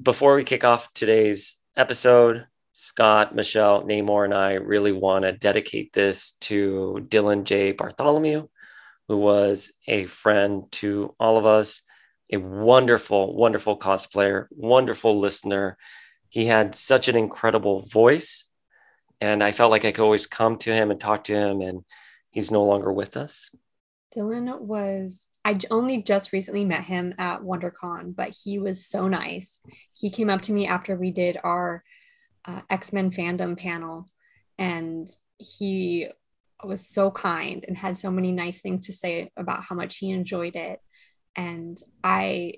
before we kick off today's episode, Scott, Michelle, Namor, and I really want to dedicate this to Dylan J. Bartholomew, who was a friend to all of us, a wonderful, wonderful cosplayer, wonderful listener. He had such an incredible voice. And I felt like I could always come to him and talk to him, and he's no longer with us. Dylan was I only just recently met him at WonderCon, but he was so nice. He came up to me after we did our uh, X Men fandom panel, and he was so kind and had so many nice things to say about how much he enjoyed it. And I,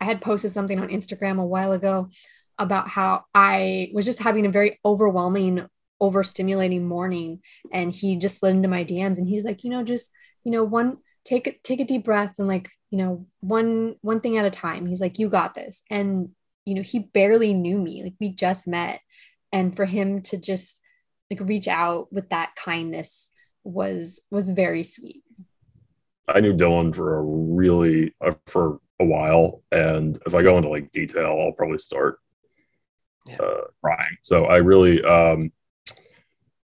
I had posted something on Instagram a while ago about how I was just having a very overwhelming, overstimulating morning, and he just slid into my DMs, and he's like, you know, just you know, one take it, take a deep breath, and like, you know, one one thing at a time. He's like, you got this, and you know, he barely knew me, like we just met, and for him to just like reach out with that kindness was was very sweet. I knew dylan for a really uh, for a while. And if i go into like detail i'll probably start yeah. uh, crying. So i really um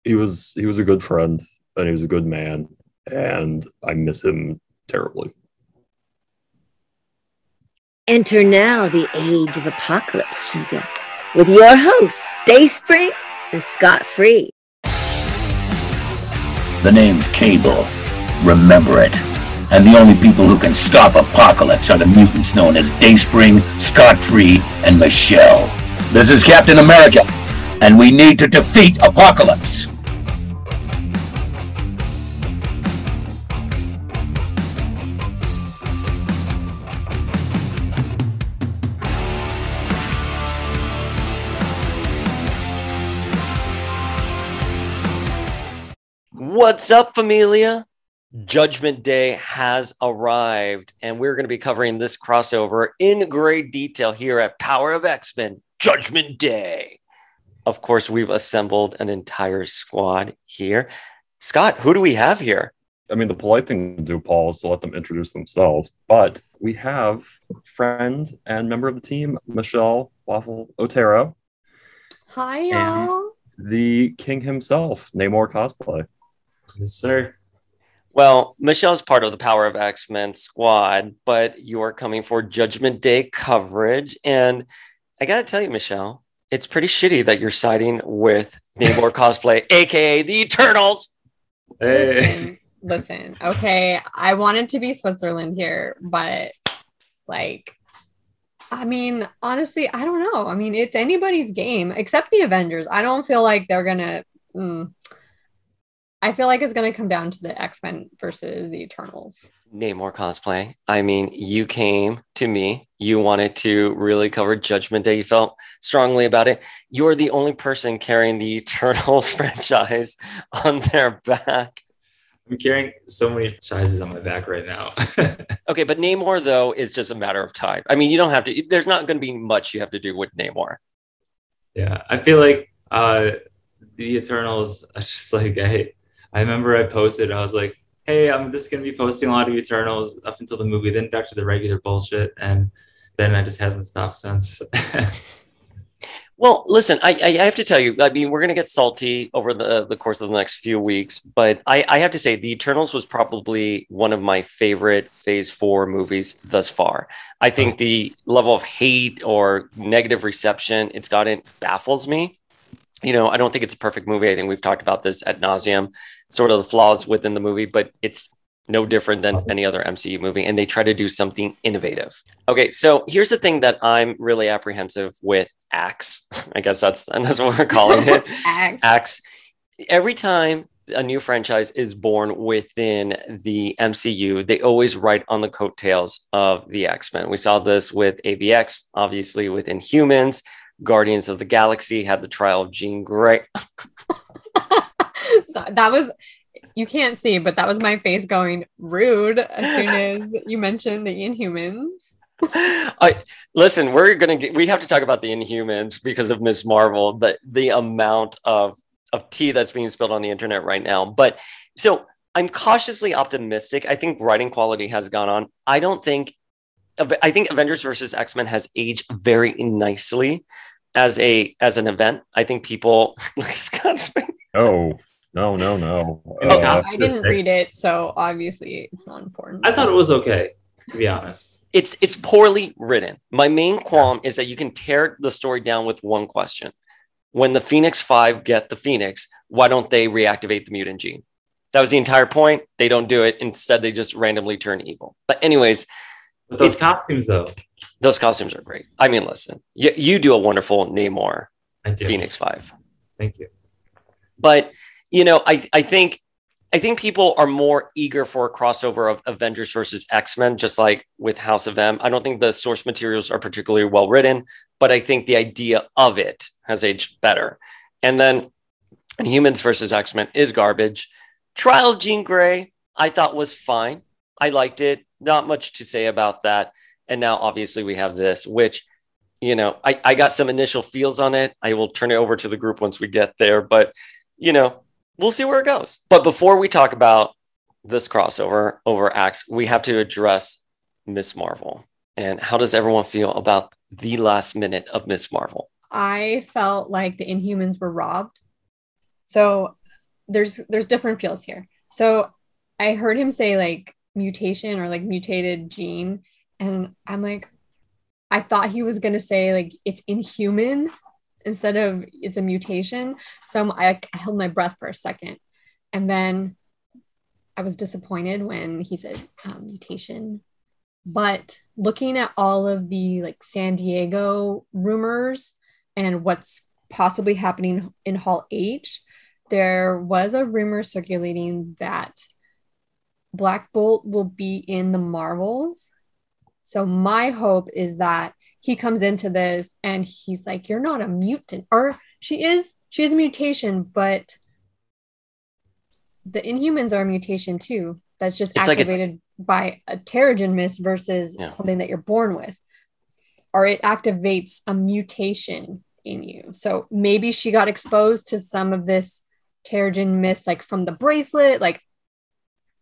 he was he was a good friend and he was a good man and i miss him terribly enter now the age of apocalypse Shiga with your hosts, Dayspring and Scott Free. The name's Cable. Remember it. And the only people who can stop Apocalypse are the mutants known as Dayspring, Scott Free, and Michelle. This is Captain America, and we need to defeat Apocalypse. What's up, familia? Judgment Day has arrived, and we're going to be covering this crossover in great detail here at Power of X Men Judgment Day. Of course, we've assembled an entire squad here. Scott, who do we have here? I mean, the polite thing to do, Paul, is to let them introduce themselves. But we have friend and member of the team, Michelle Waffle Otero. Hi, y'all. The king himself, Namor Cosplay. Yes, sir. Well, Michelle's part of the Power of X Men squad, but you're coming for Judgment Day coverage. And I got to tell you, Michelle, it's pretty shitty that you're siding with Namor cosplay, aka the Eternals. Hey. Listen, listen, okay. I wanted to be Switzerland here, but like, I mean, honestly, I don't know. I mean, it's anybody's game except the Avengers. I don't feel like they're gonna. Mm, I feel like it's going to come down to the X Men versus the Eternals. Namor cosplay. I mean, you came to me. You wanted to really cover Judgment Day. You felt strongly about it. You're the only person carrying the Eternals franchise on their back. I'm carrying so many franchises on my back right now. okay, but Namor though is just a matter of time. I mean, you don't have to. There's not going to be much you have to do with Namor. Yeah, I feel like uh, the Eternals. I just like I I remember I posted, I was like, hey, I'm just going to be posting a lot of Eternals up until the movie, then back to the regular bullshit. And then I just haven't stopped since. well, listen, I, I have to tell you, I mean, we're going to get salty over the, the course of the next few weeks, but I, I have to say, The Eternals was probably one of my favorite phase four movies thus far. I think oh. the level of hate or negative reception it's gotten baffles me you know, I don't think it's a perfect movie. I think we've talked about this at nauseum, sort of the flaws within the movie, but it's no different than any other MCU movie. And they try to do something innovative. Okay, so here's the thing that I'm really apprehensive with Axe. I guess that's that's what we're calling it. Axe. Axe. Every time a new franchise is born within the MCU, they always write on the coattails of the X Men. We saw this with AVX, obviously with Inhumans. Guardians of the Galaxy had the trial of Jean Grey. so that was you can't see, but that was my face going rude as soon as you mentioned the Inhumans. I listen. We're gonna get. We have to talk about the Inhumans because of Miss Marvel. The the amount of of tea that's being spilled on the internet right now. But so I'm cautiously optimistic. I think writing quality has gone on. I don't think I think Avengers versus X Men has aged very nicely as a as an event. I think people like Scott. Oh no no no! Uh, I didn't read it, so obviously it's not important. I thought it was okay, to be honest. It's it's poorly written. My main qualm is that you can tear the story down with one question. When the Phoenix Five get the Phoenix, why don't they reactivate the mutant gene? That was the entire point. They don't do it. Instead, they just randomly turn evil. But anyways, But those costumes, though, those costumes are great. I mean, listen, you, you do a wonderful Namor. Phoenix Five. Thank you. but you know i i think i think people are more eager for a crossover of avengers versus x-men just like with house of m i don't think the source materials are particularly well written but i think the idea of it has aged better and then humans versus x-men is garbage trial jean gray i thought was fine i liked it not much to say about that and now obviously we have this which you know I, I got some initial feels on it i will turn it over to the group once we get there but you know, we'll see where it goes. But before we talk about this crossover over acts, we have to address Miss Marvel. And how does everyone feel about the last minute of Miss Marvel? I felt like the Inhumans were robbed. So there's there's different feels here. So I heard him say like mutation or like mutated gene, and I'm like, I thought he was gonna say like it's inhuman instead of it's a mutation. So I'm, I, I held my breath for a second, and then I was disappointed when he said um, mutation. But looking at all of the like San Diego rumors and what's possibly happening in Hall H, there was a rumor circulating that Black Bolt will be in the Marvels. So my hope is that he comes into this and he's like, You're not a mutant. Or she is, she is a mutation, but the Inhumans are a mutation too. That's just It's like a- activated by a Terrigen mist versus Yeah. something that you're born with. Or it activates a mutation in you. So maybe she got exposed to some of this Terrigen mist, like from the bracelet. Like,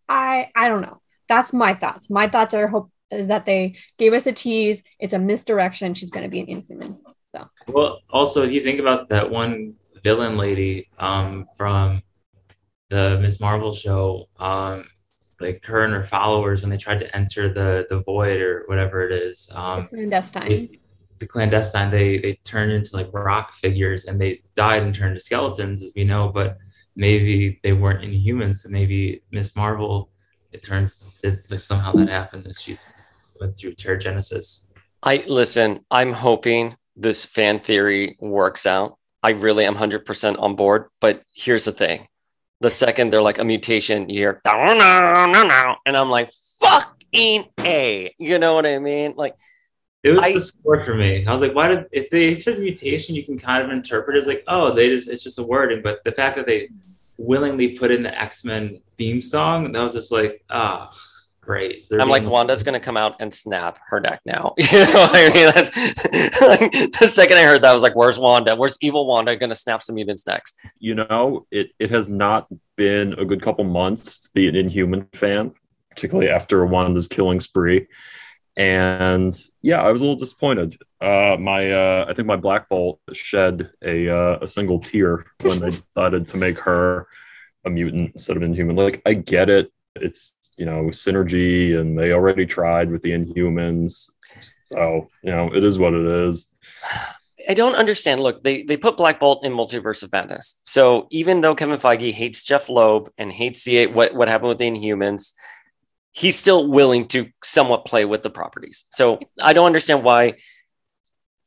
I I don't know. That's my thoughts. My thoughts are hope is that they gave us a tease. It's a misdirection. She's going to be an inhuman. So Well, also, if you think about that one villain lady um, from the Ms. Marvel show, um, like her and her followers, when they tried to enter the the void or whatever it is, um, clandestine. they- the clandestine, they they turned into like rock figures and they died and turned to skeletons, as we know. But maybe they weren't inhumans, so maybe Miss Marvel, it turns that somehow that happened that she's went through Terrigenesis. I listen, I'm hoping this fan theory works out. I really am 100% on board. But here's the thing the second they're like a mutation, you hear, "No, no, no, no," and I'm like, fucking A. You know what I mean? Like, It was I- the score for me. I was like, why did if they said mutation, you can kind of interpret it as like, oh, they just it's just a wording. But the fact that they willingly put in the X Men theme song, And that was just like, ah, great. So I'm like, being- Wanda's gonna come out and snap her neck now. You know what I mean? That's, like, the second I heard that, I was like, "Where's Wanda? Where's evil Wanda gonna snap some mutants next?" you know, it, it has not been a good couple months to be an Inhuman fan, particularly after Wanda's killing spree. And yeah, I was a little disappointed. Uh, my uh, I think my Black Bolt shed a uh, a single tear when they decided to make her a mutant instead of an Inhuman. Like I get it, it's you know synergy, and they already tried with the Inhumans, so you know it is what it is. I don't understand. Look, they they put Black Bolt in Multiverse of Madness. So even though Kevin Feige hates Jeph Loeb and hates the what what happened with the Inhumans, he's still willing to somewhat play with the properties. So I don't understand why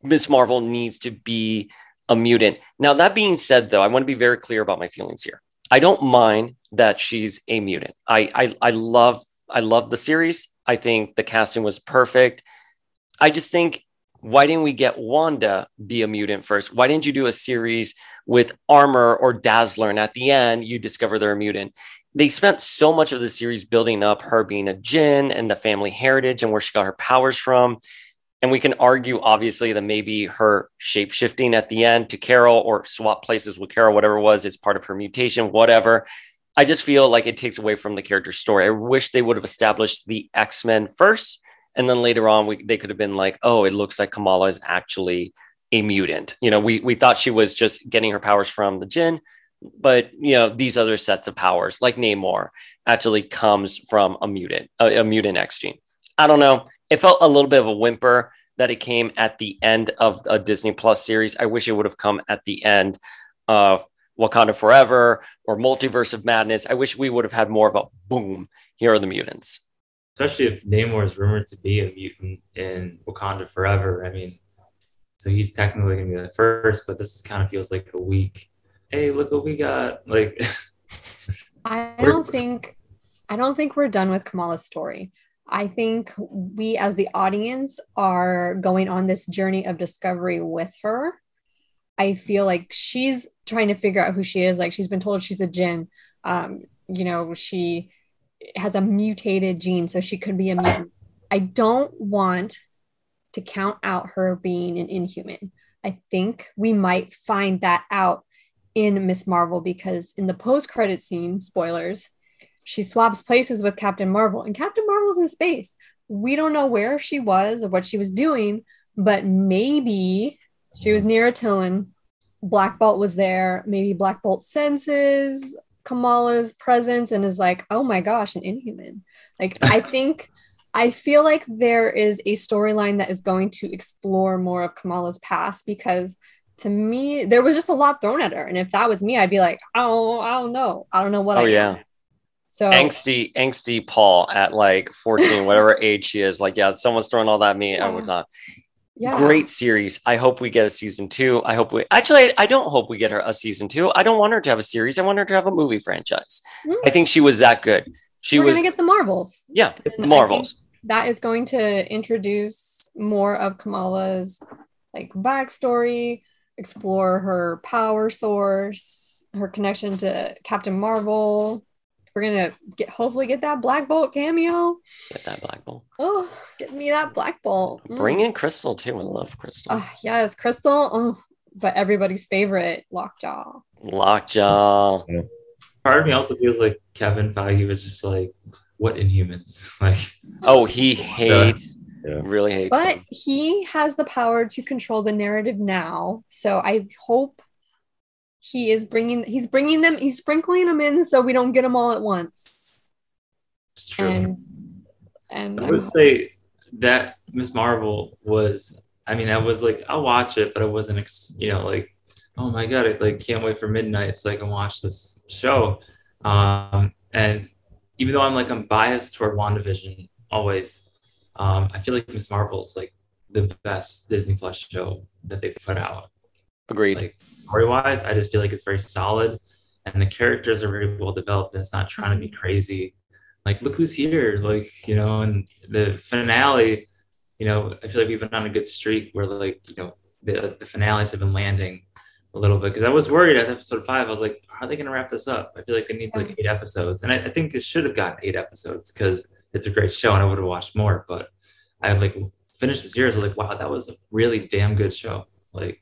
Miss Marvel needs to be a mutant. Now that being said, though, I want to be very clear about my feelings here. I don't mind that she's a mutant. I I, I love I love the series. I think the casting was perfect. I just think why didn't we get Wanda be a mutant first? Why didn't you do a series with Armor or Dazzler and at the end you discover they're a mutant? They spent so much of the series building up her being a Jinn and the family heritage and where she got her powers from. And we can argue, obviously, that maybe her shape shifting at the end to Carol or swap places with Carol, whatever it was, is part of her mutation, whatever. I just feel like it takes away from the character's story. I wish they would have established the X Men first and then later on we, they could have been like, oh, it looks like Kamala is actually a mutant. You know, we we thought she was just getting her powers from the Jinn, but you know these other sets of powers, like Namor, actually comes from a mutant, a, a mutant X gene. I don't know. It felt a little bit of a whimper that it came at the end of a Disney Plus series. I wish it would have come at the end of Wakanda Forever or Multiverse of Madness. I wish we would have had more of a boom. Here are the mutants. Especially if Namor is rumored to be a mutant in Wakanda Forever. I mean, so he's technically gonna be the first, but this kind of feels like a weak. Hey, look what we got! Like, I don't think, I don't think we're done with Kamala's story. I think we, as the audience, are going on this journey of discovery with her. I feel like she's trying to figure out who she is. Like she's been told she's a Jinn. Um, you know, she has a mutated gene, so she could be a mutant. I don't want to count out her being an inhuman. I think we might find that out in Miss Marvel because in the post-credit scene, spoilers, she swaps places with Captain Marvel, and Captain Marvel's in space. We don't know where she was or what she was doing, but maybe she was near a Attilan. Black Bolt was there. Maybe Black Bolt senses Kamala's presence and is like, oh my gosh, an inhuman. Like, I think, I feel like there is a storyline that is going to explore more of Kamala's past because to me, there was just a lot thrown at her. And if that was me, I'd be like, oh, I don't know. I don't know what oh, I yeah. So angsty, angsty Paul at like 14, whatever age she is, like, yeah, someone's throwing all that at me. I would not. yeah. Great series. I hope we get a season two. I hope we actually, I don't hope we get her a season two. I don't want her to have a series. I want her to have a movie franchise. Mm. I think she was that good. She We're was, gonna get the Marvels. yeah, the Marvels. that is going to introduce more of Kamala's like backstory, explore her power source, her connection to Captain Marvel. We're gonna get hopefully get that Black Bolt cameo. Get that Black Bolt. Oh, get me that Black Bolt. Mm. Bring in Crystal too. I love Crystal. Ah, yes, Crystal. Oh, but everybody's favorite, Lockjaw. Lockjaw. part of me also feels like Kevin Feige was just like, what Inhumans? Like, Oh, he hates, Yeah. really hates. But them. he has the power to control the narrative now. So I hope he is bringing he's bringing them he's sprinkling them in so we don't get them all at once. it's true. And and I I'm- would say that Miss Marvel was. I mean, I was like, I'll watch it, but I wasn't, ex- you know, like, oh my god, I like can't wait for midnight so I can watch this show. Um, and even though I'm like I'm biased toward WandaVision always, um, I feel like Miss Marvel's like the best Disney Plus show that they put out. Agreed. Like story wise, I just feel like it's very solid, and the characters are very well developed, and it's not trying to be crazy. Like, look who's here! Like, you know, and the finale, you know, I feel like we've been on a good streak where, like, you know, the the finales have been landing a little bit because I was worried at episode five. I was like, how are they going to wrap this up? I feel like it needs like eight episodes, and I, I think it should have gotten eight episodes because it's a great show, and I would have watched more. But I have like finished the series. I was like, wow, that was a really damn good show. Like,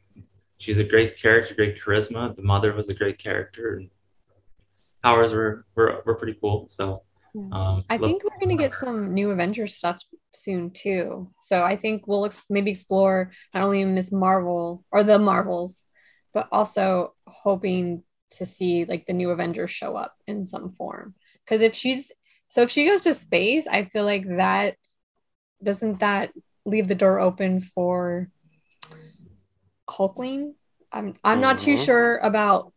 she's a great character, great charisma. The mother was a great character, and powers were were, were pretty cool. So Yeah. um, I think we're gonna get some new Avengers stuff soon too. So I think we'll ex- maybe explore not only Miss Marvel or the Marvels, but also hoping to see like the new Avengers show up in some form. Because if she's so if she goes to space, I feel like that doesn't that leave the door open for Hulkling. I'm I'm not too Mhm. sure about.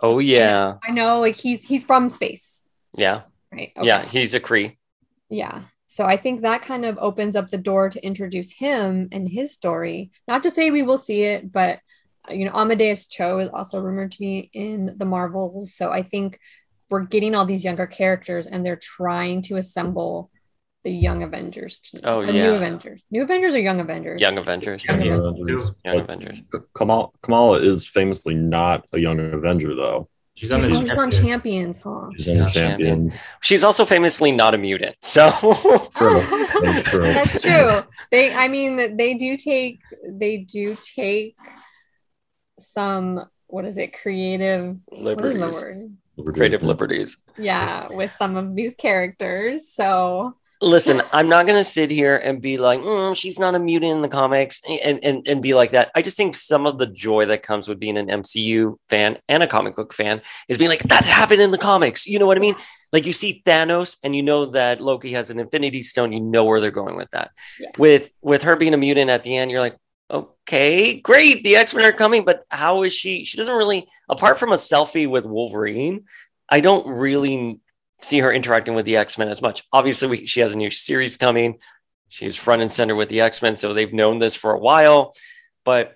oh yeah, I know like he's he's from space, yeah, right? yeah. He's a Kree. Yeah. So I think that kind of opens up the door to introduce him and his story. Not to say we will see it, but you know, Amadeus Cho is also rumored to be in the Marvels. So I think we're getting all these younger characters and they're trying to assemble the Young Avengers team. Oh, the yeah. New Avengers. New Avengers or Young Avengers? Young Avengers. Young Young Avengers. Avengers. Young But Avengers. Kamala, Kamala is famously not a young Avenger, though. she's on the Oh, he's on Champions. Champions, huh? She's on the Not champion. champion. She's also famously not a mutant. So True. That's true. That's true. They, I mean, they do take, they do take some, what is it, creative, what is the liberties, creative liberties. Yeah, with some of these characters. So Listen, I'm not going to sit here and be like, mm, she's not a mutant in the comics and, and, and be like that. I just think some of the joy that comes with being an MCU fan and a comic book fan is being like, that happened in the comics. You know what I mean? Like you see Thanos and you know that Loki has an infinity stone, you know where they're going with that. Yeah. With with her being a mutant at the end, you're like, okay, great, the X-Men are coming, but how is she? She doesn't really, apart from a selfie with Wolverine, I don't really see her interacting with the X Men as much. Obviously, we, she has a new series coming. She's front and center with the X Men, so they've known this for a while. But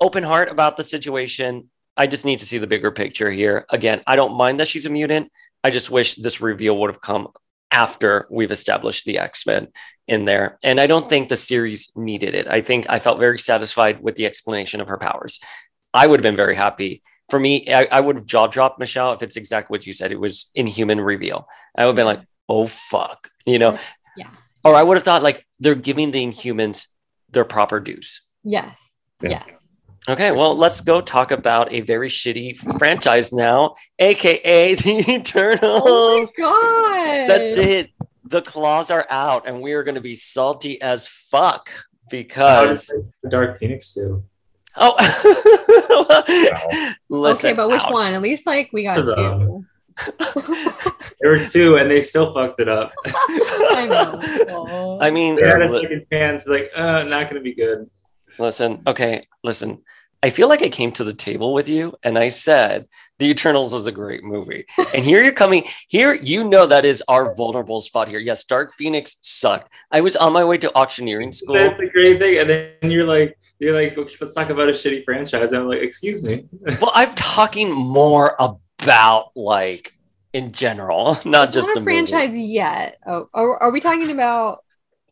open heart about the situation. I just need to see the bigger picture here. Again, I don't mind that she's a mutant. I just wish this reveal would have come after we've established the X Men in there. And I don't think the series needed it. I think I felt very satisfied with the explanation of her powers. I would have been very happy for me, I, I would have jaw dropped Michelle if it's exactly what you said. It was inhuman reveal. I would have been like, oh fuck, you know? Yeah. Or I would have thought like they're giving the Inhumans their proper dues. Yes. Yeah. Yes. Okay, well, let's go talk about a very shitty franchise now, aka the Eternals. Oh my god. That's it. The claws are out, and we are going to be salty as fuck How because the Dark Phoenix do? oh, Listen, okay, but which ouch. one? At least like we got two. There were two, and they still fucked it up. I know. I mean, They had a li- second chance, like, uh, not gonna be good. Listen, okay, listen. I feel like I came to the table with you and I said The Eternals was a great movie. And here you're coming, here you know that is our vulnerable spot here. Yes, Dark Phoenix sucked. I was on my way to auctioneering school. That's a great thing. And then you're like, you're like, okay, let's talk about a shitty franchise. And I'm like, excuse me. Well, I'm talking more about like in general, not It's just not the a franchise yet. Oh, are, are we talking about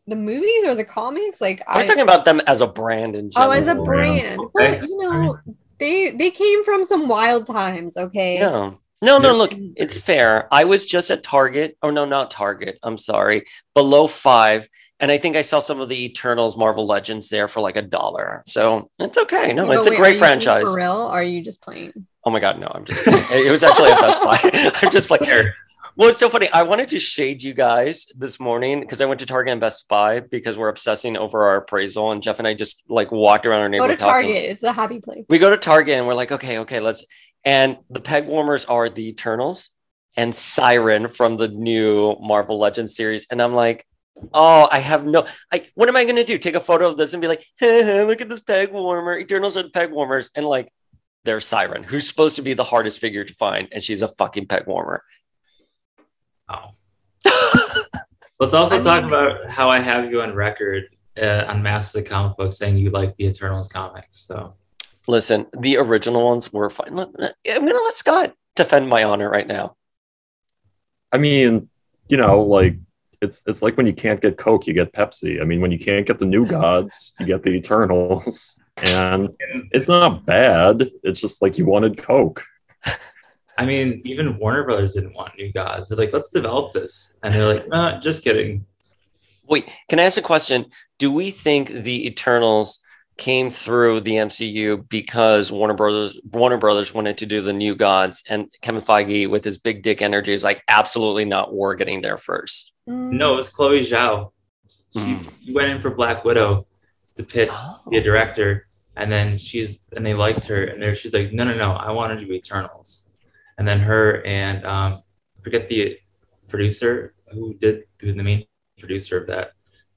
the movies or the comics? Like I was talking about them as a brand in general. Oh, as a brand. Okay. Well, you know, they they came from some wild times, okay? Yeah. No, no, look, mm. it's fair. I was just at Target. Oh, no, not Target. I'm sorry. Below five. And I think I saw some of the Eternals Marvel Legends there for like a dollar. So it's okay. No, But it's a great are you franchise. For real? Or are you just playing? Oh my God, no, I'm just kidding. It was actually a Best Buy. I'm just like, Here. well, it's so funny. I wanted to shade you guys this morning because I went to Target and Best Buy because we're obsessing over our appraisal. And Jeff and I just like walked around our neighborhood. Go to talking. Target. It's a happy place. We go to Target and we're like, okay, okay, let's. And the peg warmers are the Eternals and Siren from the new Marvel Legends series. And I'm like, oh, I have no. I what am I gonna do? Take a photo of this and be like, look at this peg warmer. Eternals are the peg warmers, and like, there's Siren, who's supposed to be the hardest figure to find, and she's a fucking peg warmer. Oh. Let's also I talk mean- about how I have you on record uh, on Masters of Comic Books saying you like the Eternals comics. So Listen, the original ones were fine. I'm gonna let Scott defend my honor right now. I mean, you know, like it's it's like when you can't get Coke, you get Pepsi. I mean, when you can't get the new gods, you get the Eternals. And it's not bad. It's just like you wanted Coke. I mean, even Warner Brothers didn't want new gods. They're like, let's develop this, and they're like, uh, just kidding. Wait, can I ask a question? Do we think the Eternals came through the MCU because Warner Brothers Warner Brothers wanted to do the new gods and Kevin Feige with his big dick energy is like absolutely not we're getting there first. Mm, No, it's Chloe Zhao. She Hmm. went in for Black Widow to pitch Oh. be a director, and then she's and they liked her, and they're, she's like, no, no, no, I want to do Eternals, and then her and um, I forget the producer who did who the main producer of that.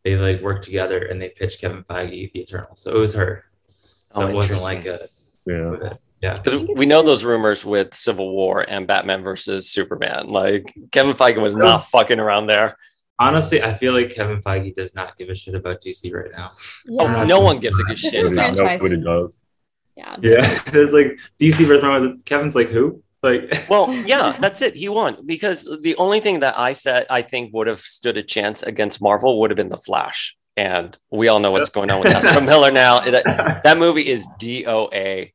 They like worked together and they pitched Kevin Feige the Eternals. So it was her. So Oh, it wasn't like a Yeah. yeah. Because we know those rumors with Civil War and Batman versus Superman. Like Kevin Feige was not fucking around there. Honestly, I feel like Kevin Feige does not give a shit about DC right now. Oh, no one gives a good shit Different about franchise. Nobody does. Yeah. Yeah, it was like DC versus Marvel. Kevin's like who? Like Well, yeah, that's it. He won because the only thing that I said I think would have stood a chance against Marvel would have been the Flash, and we all know what's going on with Ezra Miller now. That, that movie is DOA.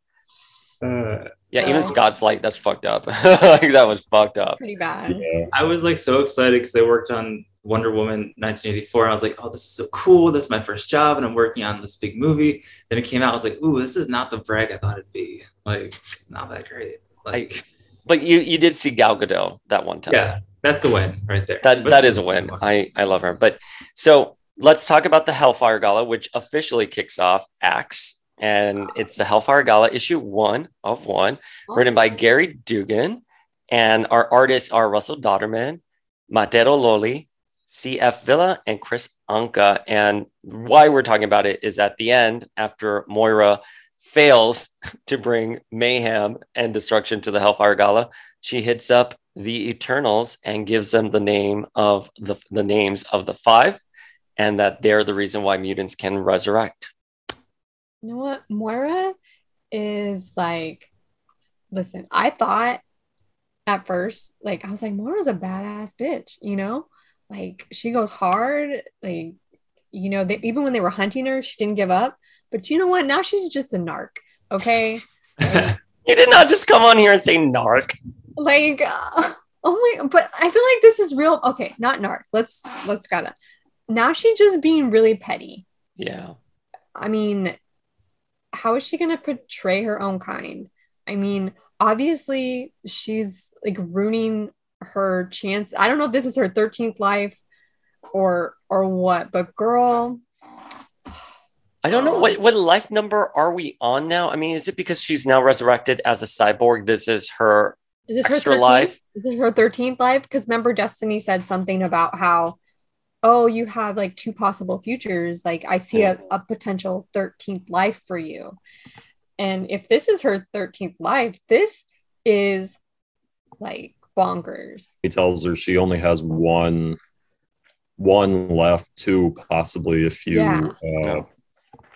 Uh, Yeah, even Scott's like that's fucked up. like that was fucked up. Pretty bad. Yeah. I was like so excited because I worked on Wonder Woman 1984. And I was like, oh, this is so cool. This is my first job, and I'm working on this big movie. Then it came out. I was like, ooh, this is not the brag I thought it'd be. Like, it's not that great. Like, But you you did see Gal Gadot that one time. yeah, that's a win right there. That But- that is a win. I I love her. But so let's talk about the Hellfire Gala, which officially kicks off Axe, and it's the Hellfire Gala issue one of one, written by Gerry Duggan, and our artists are Russell Dauterman, Matteo Lolli, C.F. Villa, and Kris Anka. And why we're talking about it is at the end, after Moira fails to bring mayhem and destruction to the Hellfire Gala, she hits up the Eternals and gives them the name of the, the names of the five, and that they're the reason why mutants can resurrect. You know what? Moira is like, listen, I thought at first, like, I was like, Moira's a badass bitch, you know? Like, she goes hard. Like, you know, they, even when they were hunting her, she didn't give up. But you know what? Now she's just a narc, okay? Like, You did not just come on here and say narc. like uh, oh my but i feel like this is real okay not narc let's let's grab that now she's just being really petty Yeah. i mean how is she going to portray her own kind i mean obviously she's like ruining her chance i don't know if this is her 13th life or or what but girl I don't know what what life number are we on now? I mean, is it because she's now resurrected as a cyborg? This is her is this Extra her 13th? life? is this her 13th life because remember destiny said something about how oh you have like two possible futures like i see a, a potential 13th life for you and if this is her 13th life this is like bonkers He tells her she only has one one left, two possibly if you Yeah. uh,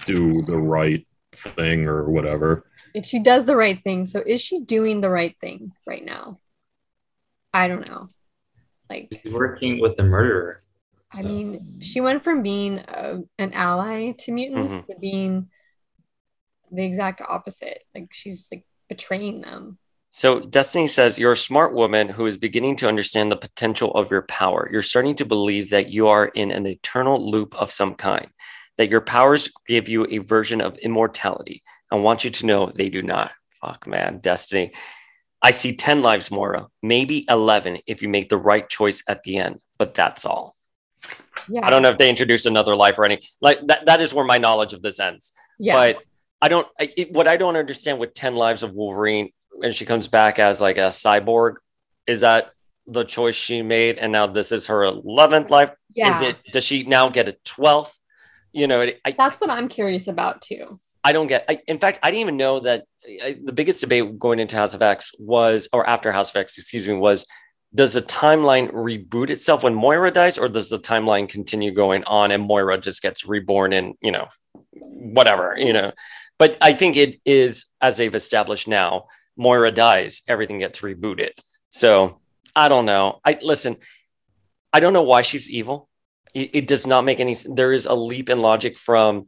do the right thing or whatever. if she does the right thing so is she doing the right thing right now i don't know like She's working with the murderer. I mean, she went from being a, an ally to mutants Mhm. to being the exact opposite. Like she's like betraying them. So Destiny says you're a smart woman who is beginning to understand the potential of your power. You're starting to believe that you are in an eternal loop of some kind, that your powers give you a version of immortality. I want you to know they do not. Fuck man, Destiny. I see 10 lives, Moira, maybe 11 if you make the right choice at the end, but that's all. Yeah. I don't know if they introduce another life or any like that. That is where my knowledge of this ends. Yeah. But I don't. I, it, what I don't understand with Ten Lives of Wolverine, and she comes back as like a cyborg, is that the choice she made, and now this is her eleventh life. yeah. Is it? Does she now get a twelfth? You know, it, I That's what I'm curious about too. I don't get. I, in fact, I didn't even know that. I, the biggest debate going into House of X was, or after House of X, excuse me, was does the timeline reboot itself when Moira dies, or does the timeline continue going on and Moira just gets reborn and you know, whatever you know? But I think it is as they've established now. Moira dies, everything gets rebooted. So I don't know. I listen. I don't know why she's evil. It, it does not make any. There is a leap in logic from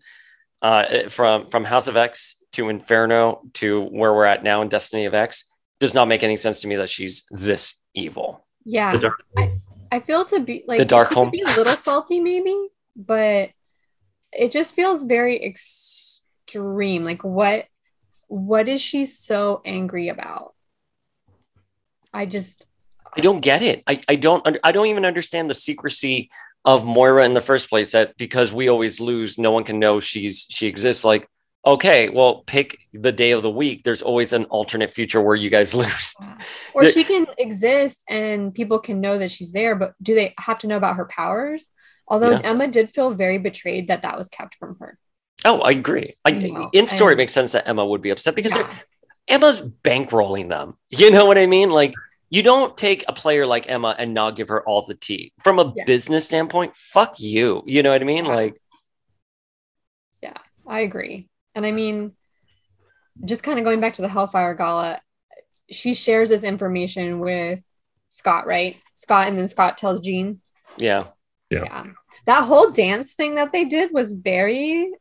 uh, from from House of X to Inferno to where we're at now in Destiny of X does not make any sense to me that she's this evil. Yeah. The dark I feel to be like The dark she home. be a little salty maybe, but it just feels very extreme. Like what what is she so angry about? I just I don't get it. I, I don't I don't even understand the secrecy of Moira in the first place. That because we always lose, no one can know she's she exists. Like okay, well, pick the day of the week. There's always an alternate future where you guys lose. or she can exist and people can know that she's there, but do they have to know about her powers? Although Yeah. Emma did feel very betrayed that that was kept from her. Oh, I agree. I, in story, it makes sense that Emma would be upset because Yeah. Emma's bankrolling them. You know what I mean? Like you don't take a player like Emma and not give her all the tea. From a Yeah. business standpoint, fuck you. You know what I mean? Like, yeah. I agree. And I mean, just kind of going back to the Hellfire Gala, she shares this information with Scott, right? Scott, and then Scott tells Jean. yeah. Yeah. That whole dance thing that they did was very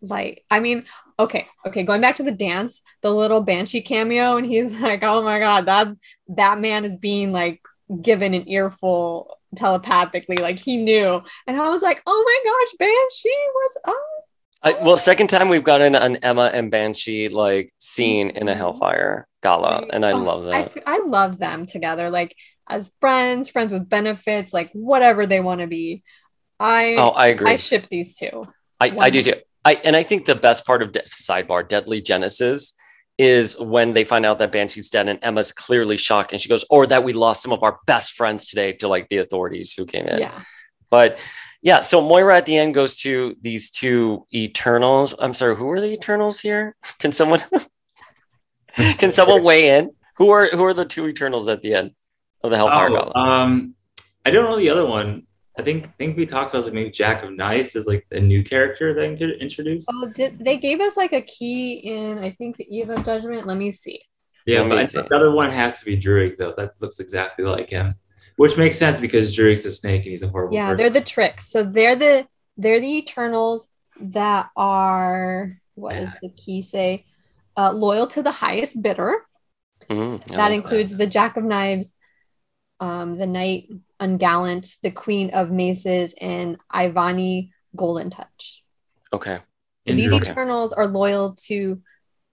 like, I mean, okay, okay, going back to the dance, the little banshee cameo, and he's like, oh my god, that that man is being like given an earful telepathically, like he knew. And I was like, oh my gosh, Banshee, was up? I, oh well, second time we've gotten an Emma and Banshee like scene in a mm-hmm. Hellfire gala, and I Oh, love I, that. I love them together. Like as friends, friends with benefits, like whatever they want to be. I Oh, I agree. I ship these two. I, I do too. I and I think the best part of De- sidebar Deadly Genesis is when they find out that Banshee's dead and Emma's clearly shocked and she goes, or that we lost some of our best friends today to like the authorities who came in. Yeah. But yeah, so Moira at the end goes to these two Eternals. I'm sorry, who are the Eternals here? Can someone can someone weigh in? Who are who are the two Eternals at the end of the Hellfire Oh, Gauntlet? um, I don't know the other one. I think I think we talked about like maybe Jack of Knives is like a new character that could introduce. Oh, did they gave us like a key in I think the Eve of Judgment? Let me see. Yeah, Let me but I see. think the other one has to be Druig though. That looks exactly like him, which makes sense because Druig's a snake and he's a horrible. Person. Yeah, person. they're the tricks. So they're the they're the Eternals that are what does the key say? Uh, loyal to the highest bidder. Mhm, that like includes the Jack of Knives, um, the Knight Ungallant, the Queen of Maces, and Ivani Golden Touch. Okay. And These Druig. Eternals are loyal to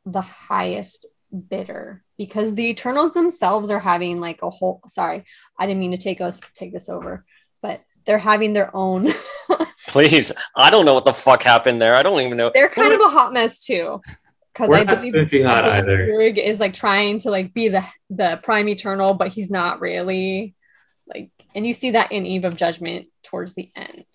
the highest bidder because the Eternals themselves are having like a whole. Sorry, I didn't mean to take us take this over, but they're having their own. Please. I don't know what the fuck happened there. I don't even know. they're kind of a hot mess too. Because I not believe doing too hot either. Druig is like trying to like be the the prime eternal, but he's not really like. And you see that in Eve of Judgment towards the end.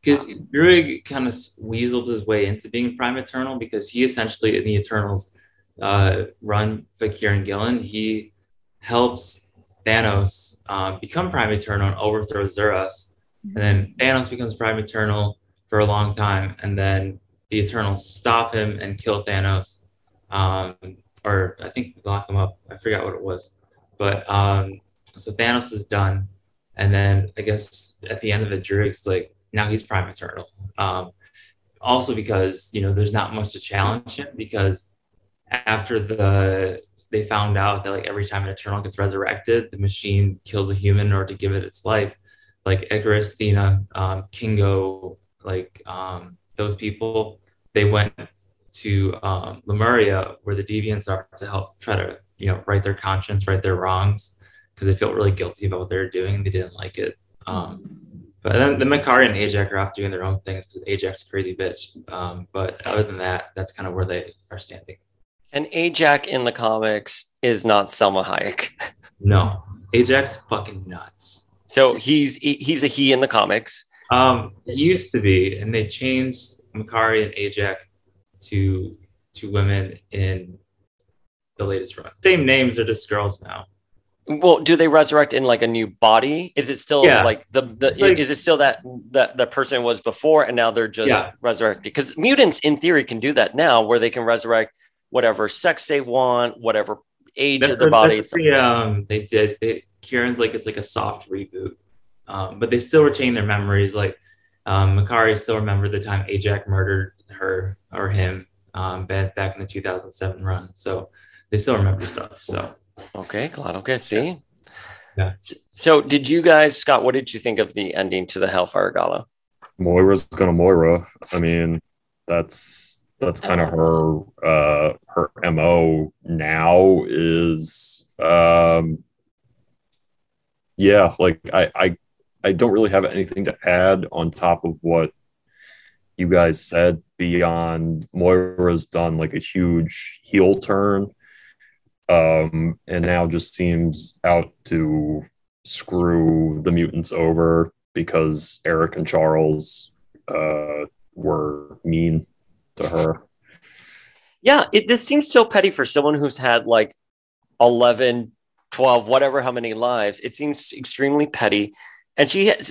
because Druig kind of weaseled his way into being Prime Eternal because he essentially in the Eternals uh, run by Kieran Gillen. He helps Thanos uh, become Prime Eternal and overthrow Zuras, and then Thanos becomes Prime Eternal for a long time, and then the Eternals stop him and kill Thanos, um, or I think lock him up. I forgot what it was, but um, so Thanos is done, and then I guess at the end of it, Druig's like now he's Prime Eternal. Um, also because you know there's not much to challenge him because after the they found out that like every time an Eternal gets resurrected, the machine kills a human in order to give it its life. Like Ikaris, Thena, um, Kingo, like um, those people, they went to um, Lemuria where the deviants are to help try to you know right their conscience, right their wrongs because they felt really guilty about what they were doing. They didn't like it. Um, but then the Makari and Ajax are off doing their own things because Ajax is a crazy bitch. Um, but other than that, that's kind of where they are standing. And Ajax in the comics is not Salma Hayek. No, Ajax fucking nuts. So he's he's a he in the comics. Um, used to be, and they changed Makari and Ajax to to women in the latest run. Same names, they're just girls now. Well, do they resurrect in like a new body? Is it still Yeah. like the the like- is it still that that the person was before and now they're just Yeah. resurrected? Because mutants in theory can do that now where they can resurrect whatever sex they want, whatever age of their body. The, um, they did. They, Kieran's like it's like a soft reboot, um, but they still retain their memories. Like um, Makari still remembered the time Ajax murdered her or him um, back back in the 2007 run. So they still remember stuff. So Okay, glad. Okay, see. Yeah. So, did you guys, Scott? What did you think of the ending to the Hellfire Gala? Moira's gonna Moira. I mean, that's that's kind of her uh her MO now is um yeah, like I I I don't really have anything to add on top of what you guys said beyond Moira's done like a huge heel turn um and now just seems out to screw the mutants over because Erik and Charles uh, were mean to her. Yeah, it this seems so petty for someone who's had like 11, 12, whatever, how many lives. It seems extremely petty. And she has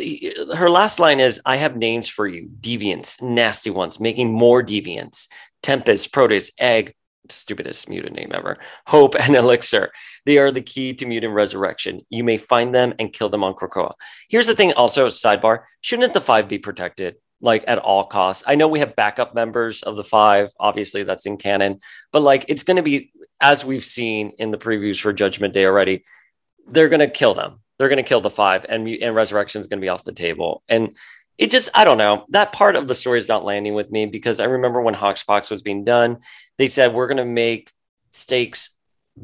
her last line is I have names for you deviants, nasty ones, making more deviants. Tempest, Proteus, Egg, stupidest mutant name ever, Hope, and Elixir. They are the key to mutant resurrection. You may find them and kill them on Krakoa. Here's the thing also, sidebar shouldn't the five be protected? Like at all costs. I know we have backup members of the five. Obviously, that's in canon, but like it's going to be, as we've seen in the previews for Judgment Day already, they're going to kill them. They're going to kill the five, and and resurrection is going to be off the table. And it just, I don't know. That part of the story is not landing with me because I remember when HoXPoX was being done, they said we're going to make stakes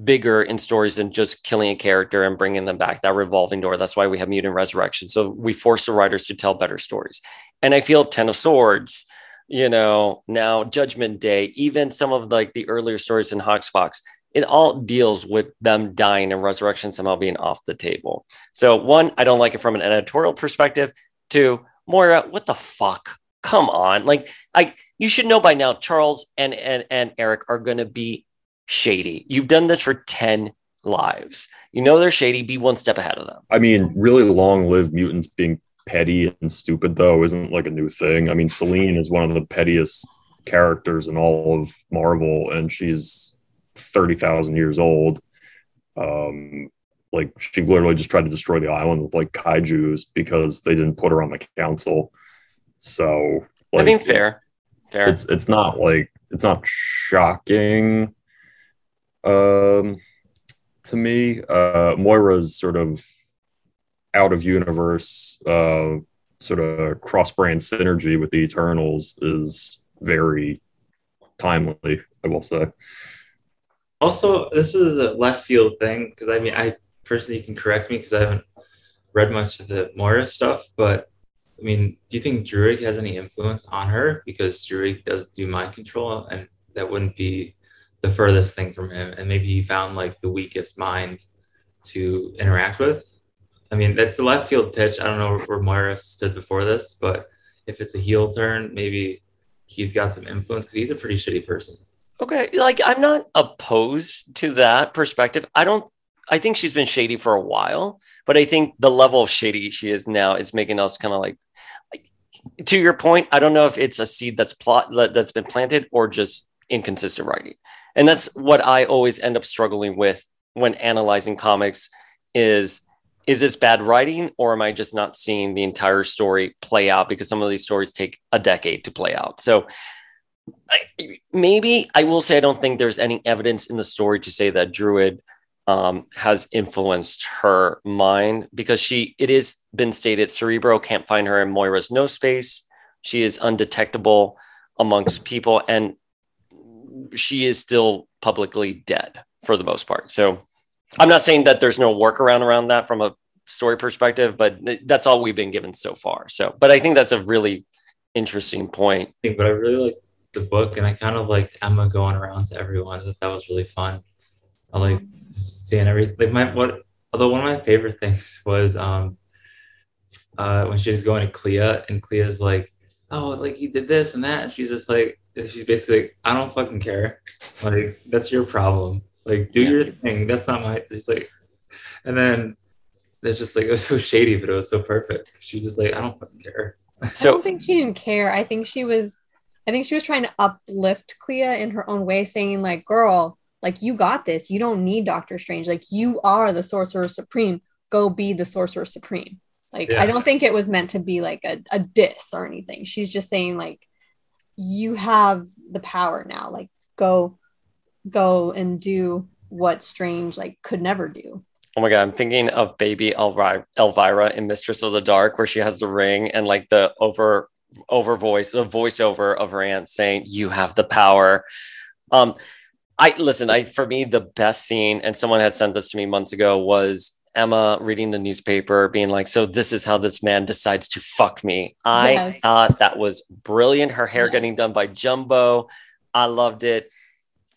bigger in stories than just killing a character and bringing them back that revolving door that's why we have mutant resurrection so we force the writers to tell better stories and i feel ten of swords you know now judgment day even some of like the earlier stories in HoXPoX it all deals with them dying and resurrection somehow being off the table so one i don't like it from an editorial perspective two moira what the fuck come on like i you should know by now charles and and, and Erik are going to be shady. You've done this for 10 lives. You know they're shady. Be one step ahead of them. I mean, really long lived mutants being petty and stupid, though, isn't like a new thing. I mean, Selene is one of the pettiest characters in all of Marvel, and she's 30,000 years old. Um, like, she literally just tried to destroy the island with like kaijus because they didn't put her on the council. So, like, I mean, fair. Fair. It's, it's not like, it's not shocking um, to me. Uh, Moira's sort of out of universe, uh, sort of cross brand synergy with the Eternals is very timely, I will say. Also, this is a left field thing because I mean, I personally can correct me because I haven't read much of the Moira stuff, but I mean, do you think Druig has any influence on her? Because Druig does do mind control, and that wouldn't be the furthest thing from him, and maybe he found like the weakest mind to interact with. I mean, that's the left field pitch. I don't know where Moira stood before this, but if it's a heel turn, maybe he's got some influence because he's a pretty shitty person. Okay, like I'm not opposed to that perspective. I don't. I think she's been shady for a while, but I think the level of shady she is now is making us kind of like. To your point, I don't know if it's a seed that's plot that's been planted or just inconsistent writing. And that's what I always end up struggling with when analyzing comics is is this bad writing or am I just not seeing the entire story play out because some of these stories take a decade to play out. So Maybe I will say I don't think there's any evidence in the story to say that Druig um, has influenced her mind because she it is been stated Cerebro can't find her in Moira's no space. She is undetectable amongst people and she is still publicly dead for the most part. So I'm not saying that there's no workaround around that from a story perspective, but that's all we've been given so far. So, but I think that's a really interesting point. But I really like the book, and I kind of like Emma going around to everyone. I thought that was really fun. I like seeing everything. Like my what, although one of my favorite things was um uh when she was going to Clea, and Clea's like, "Oh, like he did this and that," and she's just like, she's basically like, I don't fucking care. Like, that's your problem. Like, do yeah. your thing. That's not my. She's like, and then it's just like it was so shady, but it was so perfect. She was like, I don't fucking care. So, I don't think she didn't care. I think she was, I think she was trying to uplift Clea in her own way, saying like, "Girl, like you got this. You don't need Doctor Strange. Like you are the Sorcerer Supreme. Go be the Sorcerer Supreme." Like yeah. I don't think it was meant to be like a, a diss or anything. She's just saying like you have the power now like go go and do what strange like could never do oh my god i'm thinking of baby elvira, elvira in mistress of the dark where she has the ring and like the over over voice the voiceover of her aunt saying you have the power um i listen i for me the best scene and someone had sent this to me months ago was Emma reading the newspaper, being like, So this is how this man decides to fuck me. I yes. thought that was brilliant. Her hair getting done by Jumbo. I loved it.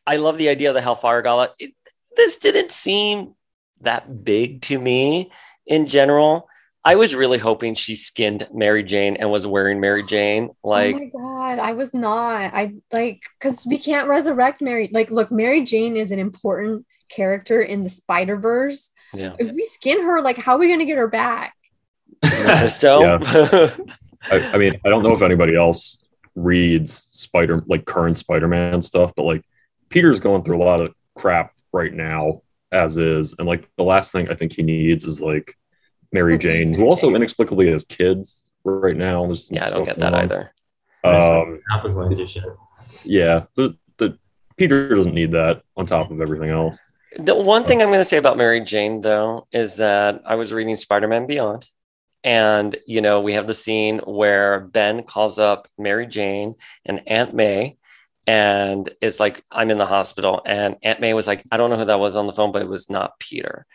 I love the idea of the Hellfire Gala. It, this didn't seem that big to me in general. I was really hoping she skinned Mary Jane and was wearing Mary Jane. Like, oh my god, I was not. I like because we can't resurrect Mary. Like, look, Mary Jane is an important character in the Spider Verse yeah. If we skin her, like, how are we going to get her back? Mephisto. I, I, mean, I don't know if anybody else reads Spider, like current Spider-Man stuff, but like Peter's going through a lot of crap right now, as is, and like the last thing I think he needs is like Mary Jane, who also inexplicably has kids right now. There's yeah, I don't get that on. either. Um, yeah, the, the Peter doesn't need that on top of everything else. The one thing I'm going to say about Mary Jane, though, is that I was reading Spider Man Beyond. And, you know, we have the scene where Ben calls up Mary Jane and Aunt May. and it's like I'm in the hospital, and Aunt May was like, I don't know who that was on the phone, but it was not Peter.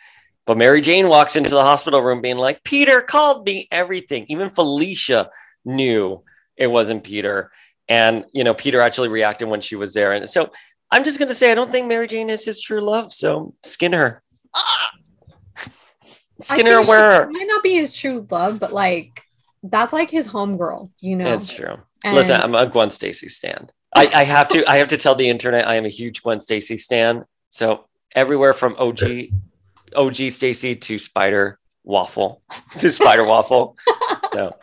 But Mary Jane walks into the hospital room being like, Peter called me everything. Even Felicia knew it wasn't Peter. And, you know, Peter actually reacted when she was there. And so I'm just going to say, I don't think Mary Jane is his true love. So skin her. Ah! Skin her where? Might not be his true love, but like, that's like his homegirl, you know? That's true. And- Listen, I'm a Gwen Stacy stand. I, I have to I have to tell the internet I am a huge Gwen Stacy stan. So everywhere from OG OG Stacy to Spider Waffle to Spider Waffle. So.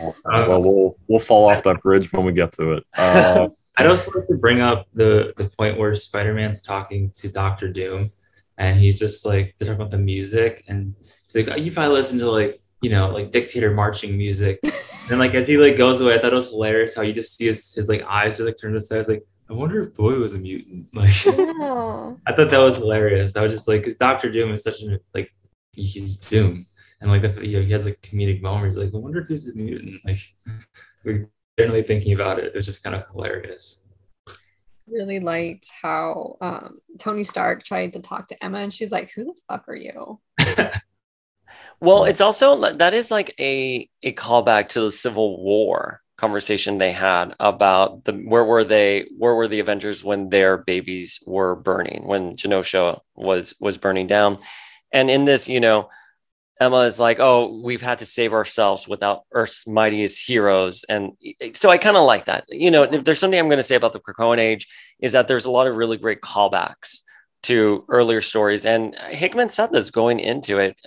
Uh, well, we'll we'll fall off that bridge when we get to it. Uh, I'd also like to bring up the the point where Spider Man's talking to Doctor Doom, and he's just like they're talking about the music, and he's like, oh, "You probably listen to like you know like dictator marching music," and like as he like goes away, I thought it was hilarious how you just see his, his like eyes just like turn to the side. like, I wonder if Boy was a mutant. Like, yeah. I thought that was hilarious. I was just like, because Doctor Doom is such a like he's Doom, and like the, you know, he has a comedic moment. He's like, I wonder if he's a mutant. Like, like generally thinking about it, it was just kind of hilarious. Really liked how um, Tony Stark tried to talk to Emma, and she's like, "Who the fuck are you?" well, it's also that is like a a callback to the Civil War conversation they had about the where were they where were the avengers when their babies were burning when genosha was was burning down. And in this you know emma is like oh we've had to save ourselves without earth's mightiest heroes. And so i kind of like that. You know if there's something i'm going to say about the krakoan age is that there's a lot of really great callbacks to earlier stories. And hickman said this going into it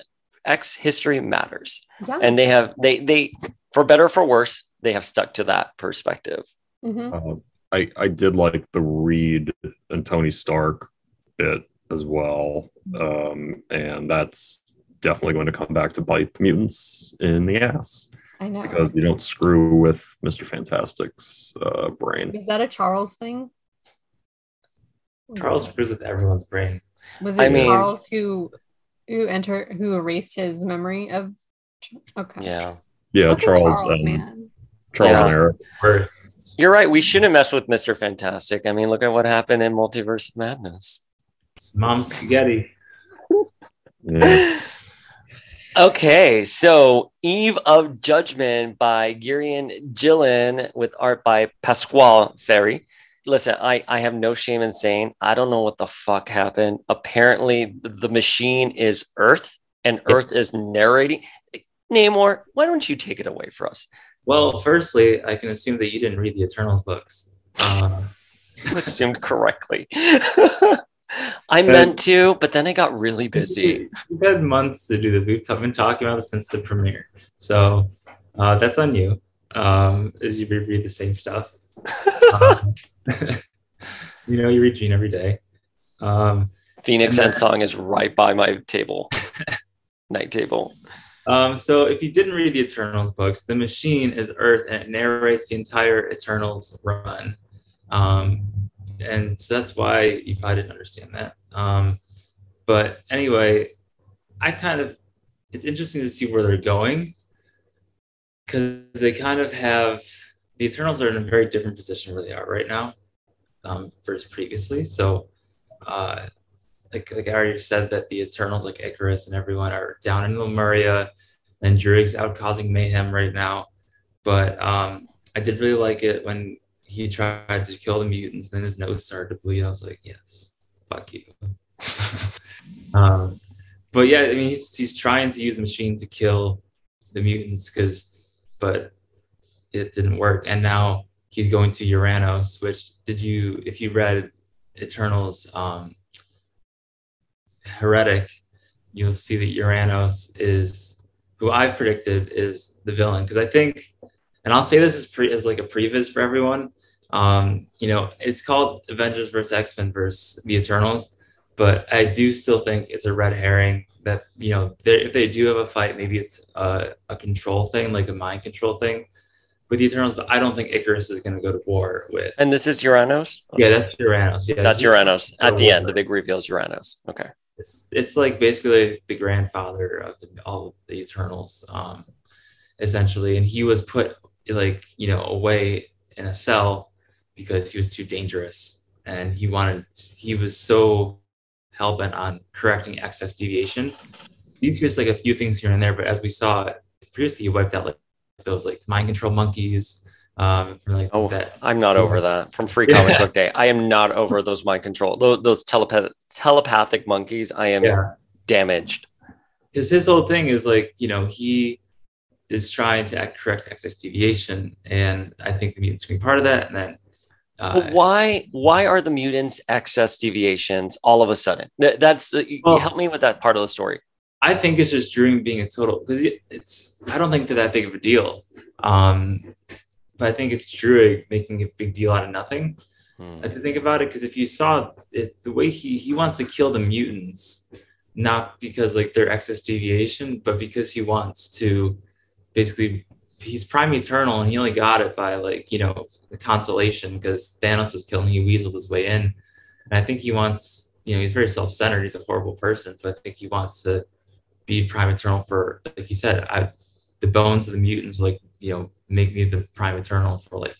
x history matters. Yeah. and they have they they for better for worse they have stuck to that perspective. Mm-hmm. Uh, I I did like the Reed and Tony Stark bit as well, um, and that's definitely going to come back to bite the mutants in the ass. I know because you don't screw with Mister Fantastic's uh, brain. Is that a Charles thing? Charles screws with everyone's brain. Was it I mean, Charles who who enter who erased his memory of? Okay. Yeah. Yeah, Charles. Charles um, man. Charles yeah. and Erik. First. You're right. We shouldn't mess with Mr. Fantastic. I mean, look at what happened in Multiverse of Madness. It's mom spaghetti. yeah. Okay, so Eve of Judgment by Kieran Gillen with art by Pasqual Ferry. Listen, I, I have no shame in saying I don't know what the fuck happened. Apparently, the machine is Earth and Earth is narrating. Namor, why don't you take it away for us? Well, firstly, I can assume that you didn't read the Eternals books. Uh, assumed correctly. I meant to, but then I got really busy. We've had months to do this. We've t- been talking about this since the premiere. So uh, that's on you um, as you read the same stuff. um, you know, you read Gene every day. Um, Phoenix and Song is right by my table, night table. Um, so if you didn't read the Eternals books, The Machine is Earth and it narrates the entire Eternals run. Um, and so that's why you probably didn't understand that. Um, but anyway, I kind of, it's interesting to see where they're going because they kind of have, the Eternals are in a very different position where they are right now um, versus previously. So uh, like like I already said that the Eternals, like Ikaris and everyone, are down in Lemuria, and Druig's out causing mayhem right now. But um, I did really like it when he tried to kill the mutants. Then his nose started to bleed. I was like, yes, fuck you. um, but yeah, I mean, he's he's trying to use the machine to kill the mutants because, but it didn't work. And now he's going to Uranos, Which did you, if you read Eternals, um, heretic, you'll see that Uranos is who I've predicted is the villain. Because I think, and I'll say this as, pre, as like a previs for everyone. Um, you know, it's called Avengers versus X Men versus the Eternals, but I do still think it's a red herring that you know if they do have a fight, maybe it's a, a control thing, like a mind control thing with the Eternals, but I don't think Ikaris is going to go to war with. And this is Uranos. Yeah, that's Uranos. Yeah, that's Uranos. At the end, the big reveal is Uranos. Okay it's it's like basically the grandfather of the, all of the Eternals, um, essentially, and he was put like you know away in a cell because he was too dangerous and he wanted he was so hell bent on correcting excess deviation. These just like a few things here and there, but as we saw previously, he wiped out like those like mind control monkeys. Um, from like Oh, that. I'm not over that from Free Yeah. Comic Book Day. I am not over those mind control, those, those telepath- telepathic monkeys. I am Yeah. damaged. because his whole thing is like you know he is trying to act, correct excess deviation and i think the mutants can be part of that and then uh, But why? Why are the mutants excess deviations all of a sudden? That, that's you Well- help me with that part of the story. i think it's just Druig being a total because it's i don't think they're that big of a deal um but i think it's Druig making a big deal out of nothing Hmm. I have to think about it because if you saw it, the way he he wants to kill the mutants, not because like they're excess deviation, but because he wants to basically he's prime eternal and he only got it by like you know the consolation because Thanos was killing he weaseled his way in, and I think he wants you know he's very self centered he's a horrible person so I think he wants to be prime eternal for like you said I the bones of the mutants will, like you know make me the prime eternal for like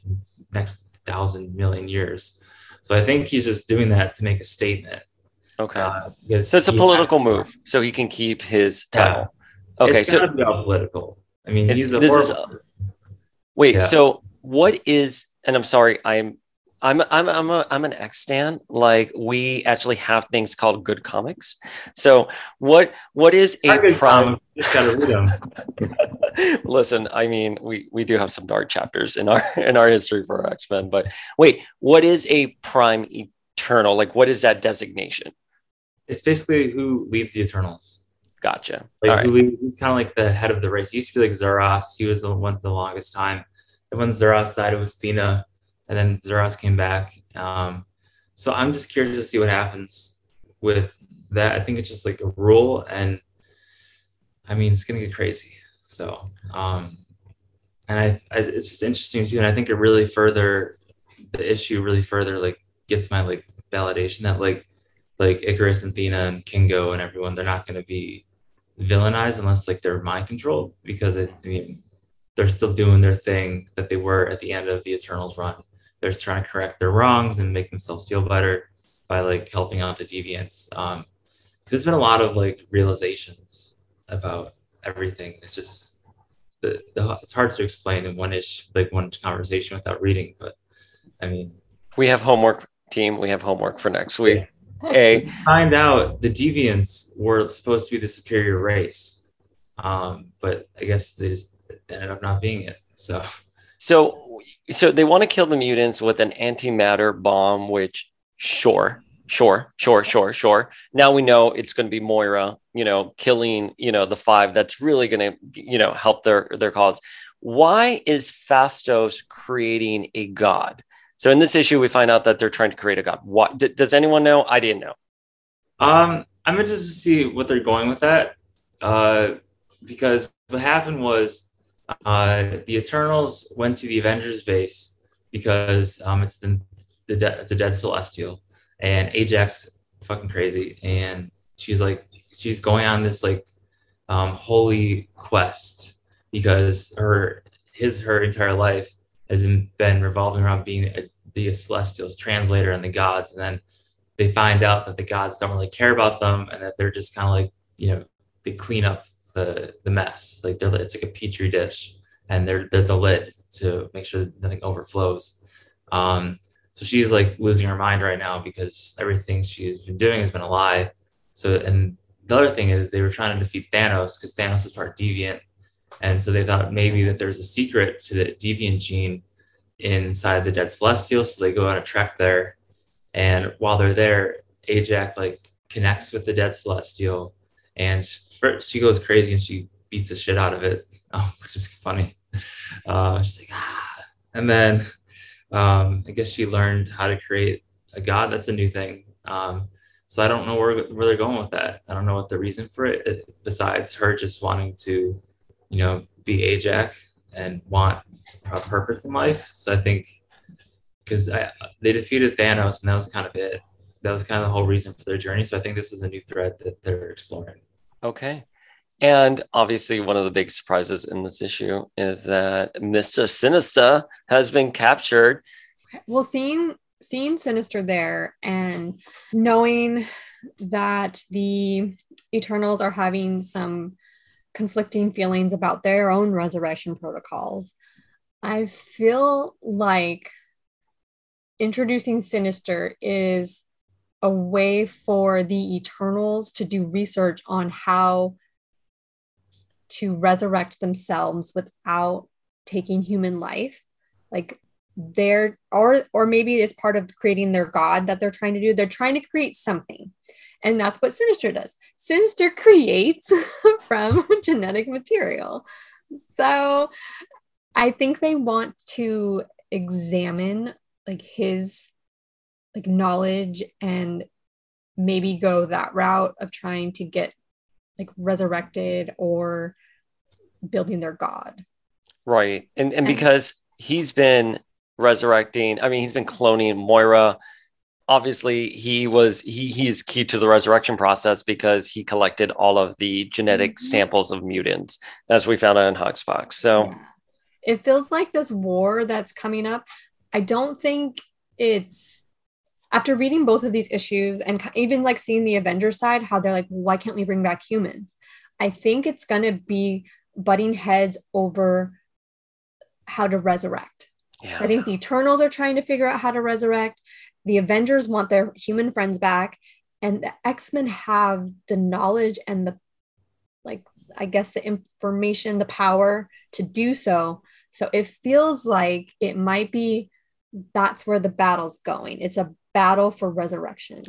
next thousand million years. So I think he's just doing that to make a statement. Okay, Uh, so it's a political move, so he can keep his Yeah. title. Okay, it's so be all political. I mean, he's a this is- horrible. Wait, Yeah. so what is and I'm sorry, I'm I'm I'm I'm a I'm an X stan. Like we actually have things called good comics. So what what is a prime just gotta read them. Listen, I mean, we we do have some dark chapters in our in our history for X-Men, but wait, what is a prime eternal? Like what is that designation? It's basically who leads the Eternals. Gotcha. Like All right. who lead, he's kind of like the head of the race. He used to be like Zuras. He was the one for the longest time. And when Zuras died, it was Thena, and then Zuras came back. Um, so I'm just curious to see what happens with that. I think it's just like a rule, and I mean it's gonna get crazy. So, um, and I, I it's just interesting too, and I think it really further the issue really further like gets my like validation that like like Ikaris and Thena and Kingo and everyone they're not gonna be villainized unless like they're mind controlled because it, I mean they're still doing their thing that they were at the end of the Eternals run. They're just trying to correct their wrongs and make themselves feel better by like helping out the deviants. Um, there's been a lot of like realizations about everything. It's just the, the it's hard to explain in one ish like one conversation without reading. But I mean, We have homework team. We have homework for next week. A find out the deviants were supposed to be the superior race, um, but I guess they just ended up not being it. So so so they want to kill the mutants with an antimatter bomb, which sure, sure, sure, sure, sure. Now we know it's going to be Moira, you know, killing, you know, the five. That's really going to, you know, help their their cause. Why is Phastos creating a god? So in this issue, we find out that they're trying to create a god. What d- does anyone know? I didn't know. Um, I'm interested to see what they're going with that. Uh, because what happened was uh, the Eternals went to the Avengers base because um, it's the, the de- it's a dead Celestial, and Ajax fucking crazy, and she's like she's going on this like um, holy quest because her his her entire life has been revolving around being a, the Celestials translator and the gods, and then they find out that the gods don't really care about them and that they're just kind of like you know they clean up the the mess. Like they're it's like a petri dish and they're they're the lid to make sure that nothing overflows. Um so she's like losing her mind right now because everything she's been doing has been a lie. So and the other thing is they were trying to defeat thanos because thanos is part deviant. And so they thought maybe that there's a secret to the deviant gene inside the dead celestial. So they go on a trek there. And while they're there, Ajax like connects with the dead celestial, and first she goes crazy and she beats the shit out of it, oh, which is funny. Uh, she's like, ah. and then um, I guess she learned how to create a god. That's a new thing. Um, so I don't know where, where they're going with that. I don't know what the reason for it, besides her just wanting to, you know, be Ajax and want a purpose in life. So I think because they defeated Thanos, and that was kind of it. That was kind of the whole reason for their journey. So I think this is a new thread that they're exploring. Okay. And obviously, one of the big surprises in this issue is that Mr. Sinister has been captured. Well, seeing seeing Sinister there and knowing that the Eternals are having some conflicting feelings about their own resurrection protocols, I feel like introducing Sinister is a way for the Eternals to do research on how to resurrect themselves without taking human life. Like they're or or maybe it's part of creating their god that they're trying to do. They're trying to create something. And that's what sinister does. Sinister creates from genetic material. So i think they want to examine like his like knowledge and maybe go that route of trying to get like resurrected or building their god right and and because he's been resurrecting. I mean, he's been cloning Moira. Obviously, he was he he is key to the resurrection process because he collected all of the genetic mm-hmm. samples of mutants as we found out in HoXPoX. So yeah. it feels like this war that's coming up. I don't think it's after reading both of these issues and even like seeing the Avengers side, how they're like, why can't we bring back humans? I think it's going to be butting heads over how to resurrect. Yeah. I think the Eternals are trying to figure out how to resurrect. The Avengers want their human friends back. And the X Men have the knowledge and the, like, I guess the information, the power to do so. So it feels like it might be that's where the battle's going. It's a battle for resurrection.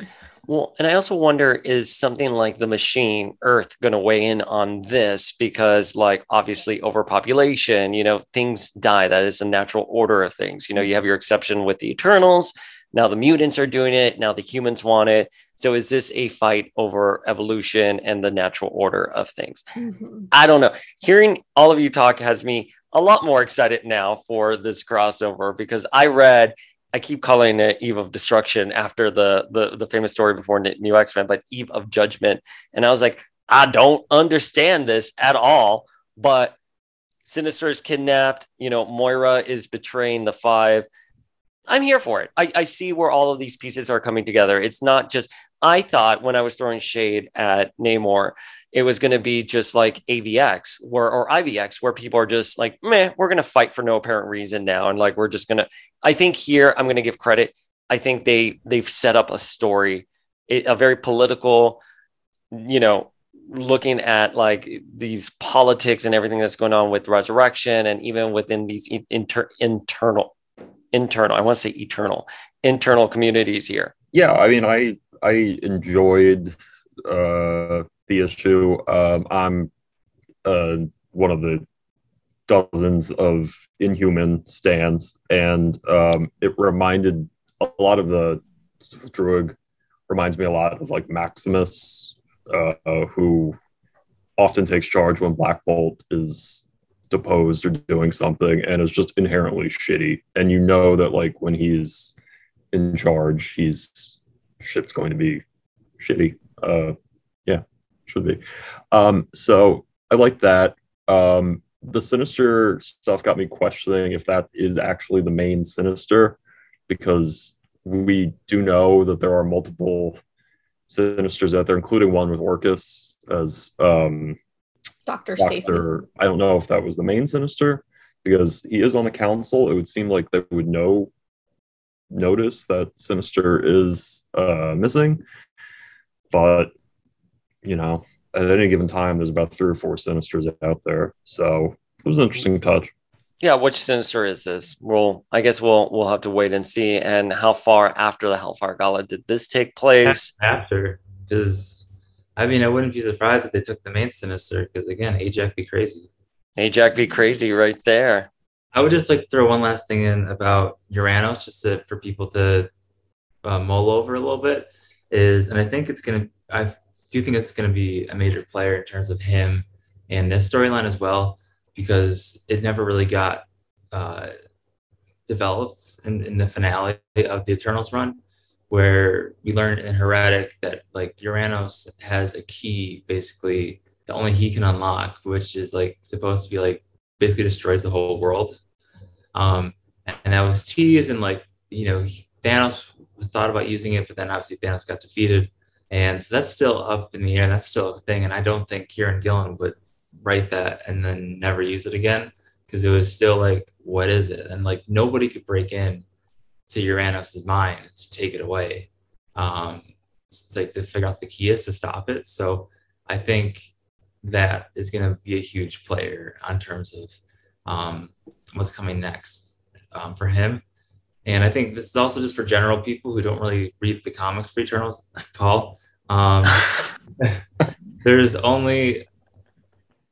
Well, and I also wonder is something like the machine Earth going to weigh in on this? Because, like, obviously, overpopulation, you know, things die. That is a natural order of things. You know, you have your exception with the Eternals. Now the mutants are doing it. Now the humans want it. So is this a fight over evolution and the natural order of things? Mm-hmm. I don't know. Hearing all of you talk has me a lot more excited now for this crossover because I read I keep calling it Eve of Destruction after the the, the famous story before New X Men, but Eve of Judgment. And I was like, I don't understand this at all. But Sinister is kidnapped. You know, Moira is betraying the Five. I'm here for it. I, I see where all of these pieces are coming together. It's not just, I thought when I was throwing shade at Namor it was going to be just like AVX where, or IVX, where people are just like, meh, we're going to fight for no apparent reason now. And like, we're just going to, I think here, I'm going to give credit. I think they, they've set up a story, a very political, you know, looking at like these politics and everything that's going on with resurrection and even within these inter- internal internal i want to say eternal internal communities here yeah i mean i i enjoyed uh the issue. Um, I'm uh, one of the dozens of Inhuman stands, and um, it reminded a lot of the Druig reminds me a lot of like Maximus, uh, who often takes charge when Black Bolt is deposed or doing something, and is just inherently shitty. And you know that like when he's in charge, he's shit's going to be shitty. Uh, should be. Um, so I like that. Um, the sinister stuff got me questioning if that is actually the main sinister, because we do know that there are multiple sinisters out there, including one with Orchis as um, Doctor Stasis. I don't know if that was the main sinister because he is on the council. It would seem like they would know notice that Sinister is uh, missing, but you know, at any given time, there's about three or four Sinisters out there. So it was an interesting touch. Yeah, which Sinister is this? Well, I guess we'll we'll have to wait and see. And how far after the Hellfire Gala did this take place? After, because I mean, I wouldn't be surprised if they took the main Sinister. Because again, Ajax be crazy. Ajax be crazy right there. I would just like throw one last thing in about Uranos, just to, for people to uh, mull over a little bit. Is and I think it's gonna. I've do you think it's going to be a major player in terms of him and this storyline as well, because it never really got uh, developed in, in the finale of the Eternals run, where we learned in Heretic that like Uranos has a key basically that only he can unlock, which is like supposed to be like basically destroys the whole world. Um, and that was teased and like you know, Thanos was thought about using it, but then obviously Thanos got defeated. And so that's still up in the air. That's still a thing. And I don't think Kieran Gillen would write that and then never use it again because it was still like, what is it? And like nobody could break in to Uranos' mind to take it away. Um, like to figure out the key is to stop it. So I think that is going to be a huge player on terms of um, what's coming next um, for him. And I think this is also just for general people who don't really read the comics for Eternals, Paul. Um, there's only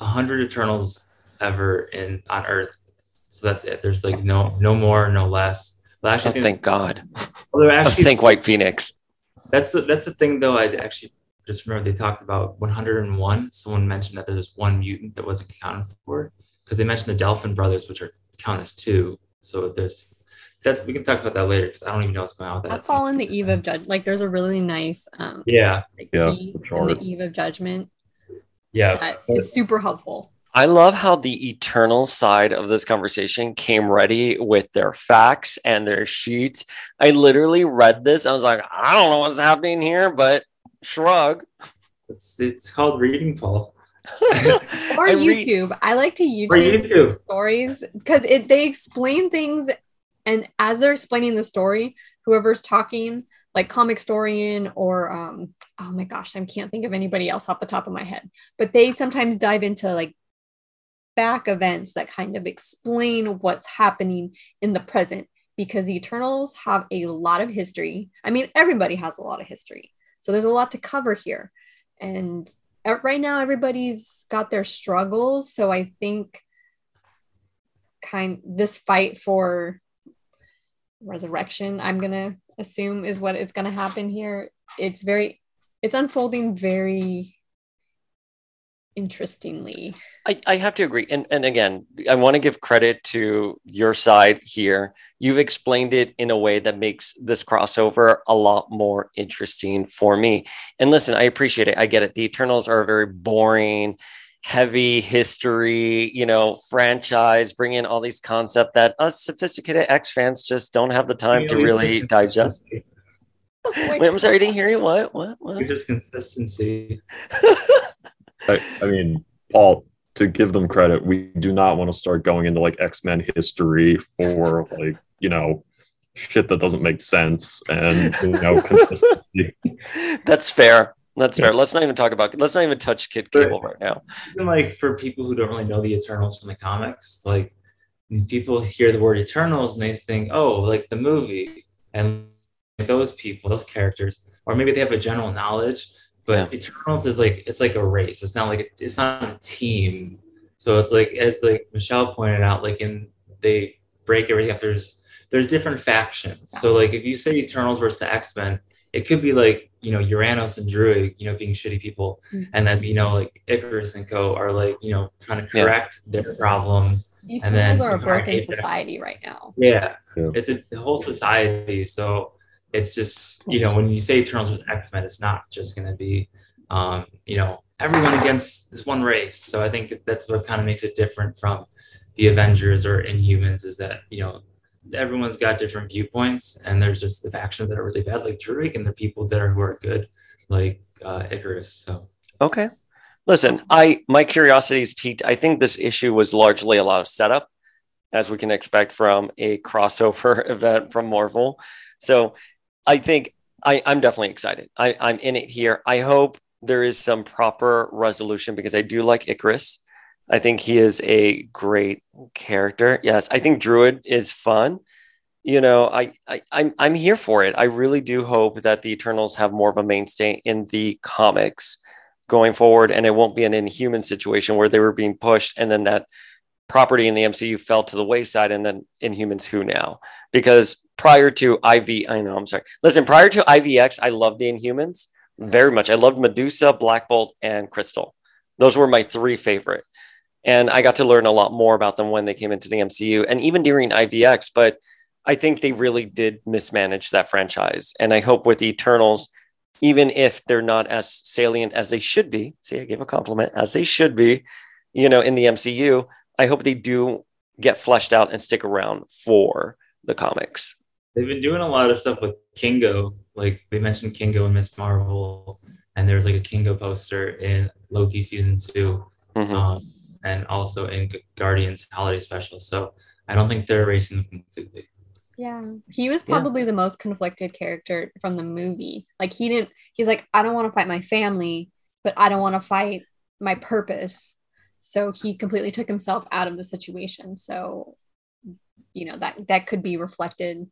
a hundred Eternals ever in on Earth, so that's it. There's like no no more, no less. Well, actually, oh, thank God. Well, actually, oh, thank White Phoenix. That's the, that's the thing, though. I actually just remember they talked about 101. Someone mentioned that there's one mutant that wasn't accounted for because they mentioned the Delphin brothers, which are count as two. So there's that's we can talk about that later because I don't even know what's going on with that. That's all in the Eve of Judge. Like there's a really nice um yeah like, yeah in the Eve of Judgment. Yeah, it's super helpful. I love how the eternal side of this conversation came ready with their facts and their sheets. I literally read this. I was like, I don't know what's happening here, but shrug. It's it's called reading, Paul. or I YouTube. Read- I like to YouTube, YouTube. stories because it they explain things and as they're explaining the story, whoever's talking, like comic historian or um, oh my gosh, I can't think of anybody else off the top of my head, but they sometimes dive into like back events that kind of explain what's happening in the present because the Eternals have a lot of history. I mean, everybody has a lot of history. So there's a lot to cover here. And right now, everybody's got their struggles. So I think kind this fight for resurrection i'm gonna assume is what is gonna happen here. It's very it's unfolding very interestingly. I, I have to agree. And, and again i want to give credit to your side here. You've explained it in a way that makes this crossover a lot more interesting for me. And listen i appreciate it. I get it. The eternals are a very boring heavy history, you know, franchise, bring in all these concepts that us sophisticated X fans just don't have the time to really digest. Wait, I'm sorry, I didn't hear you. What? What? what? It's just consistency. I, I mean, Paul, to give them credit, we do not want to start going into like X Men history for like, you know, shit that doesn't make sense and, you know, consistency. That's fair. That's fair. Let's not even talk about. Let's not even touch Kid Cable right now. Even like for people who don't really know the Eternals from the comics, like people hear the word Eternals and they think, oh, like the movie, and those people, those characters, or maybe they have a general knowledge. But yeah. Eternals is like it's like a race. It's not like it's not a team. So it's like as like Michelle pointed out, like in they break everything up. There's there's different factions. So like if you say Eternals versus X Men, it could be like you know Uranos and Druig, you know, being shitty people, mm-hmm. and as we know, like Ikaris and Co are like you know kind of correct yeah. their problems. Eternals and then are a broken society right now. Yeah, yeah. it's a the whole society. So it's just you know when you say Eternals with X Men, it's not just going to be um, you know everyone against this one race. So I think that's what kind of makes it different from the Avengers or Inhumans is that you know everyone's got different viewpoints, and there's just the factions that are really bad, like Druig, and the people that are who are good, like uh, Ikaris. So okay, listen, I my curiosity is peaked. I think this issue was largely a lot of setup, as we can expect from a crossover event from Marvel. So I think I, I'm definitely excited. I, I'm in it here. I hope there is some proper resolution because I do like Ikaris. I think he is a great character. Yes, I think Druig is fun. You know, I, I I'm I'm here for it. I really do hope that the Eternals have more of a mainstay in the comics going forward, and it won't be an inhuman situation where they were being pushed, and then that property in the MCU fell to the wayside, and then Inhumans who now? Because prior to IV, I know I'm sorry. Listen, prior to IVX, I loved the Inhumans very much. I loved Medusa, Black Bolt, and Crystal. Those were my three favorite. And I got to learn a lot more about them when they came into the MCU and even during IVX. But I think they really did mismanage that franchise. And I hope with Eternals, even if they're not as salient as they should be, see, I gave a compliment, as they should be, you know, in the MCU, I hope they do get fleshed out and stick around for the comics. They've been doing a lot of stuff with Kingo. Like they mentioned Kingo and Miss Marvel, and there's like a Kingo poster in Loki season 2 Mhm. um, and also in Guardians Holiday Special. So I don't think they're erasing them completely. Yeah. He was Yeah. probably the most conflicted character from the movie. Like he didn't he's like I don't want to fight my family, but I don't want to fight my purpose. So he completely took himself out of the situation. So you know that that could be reflected in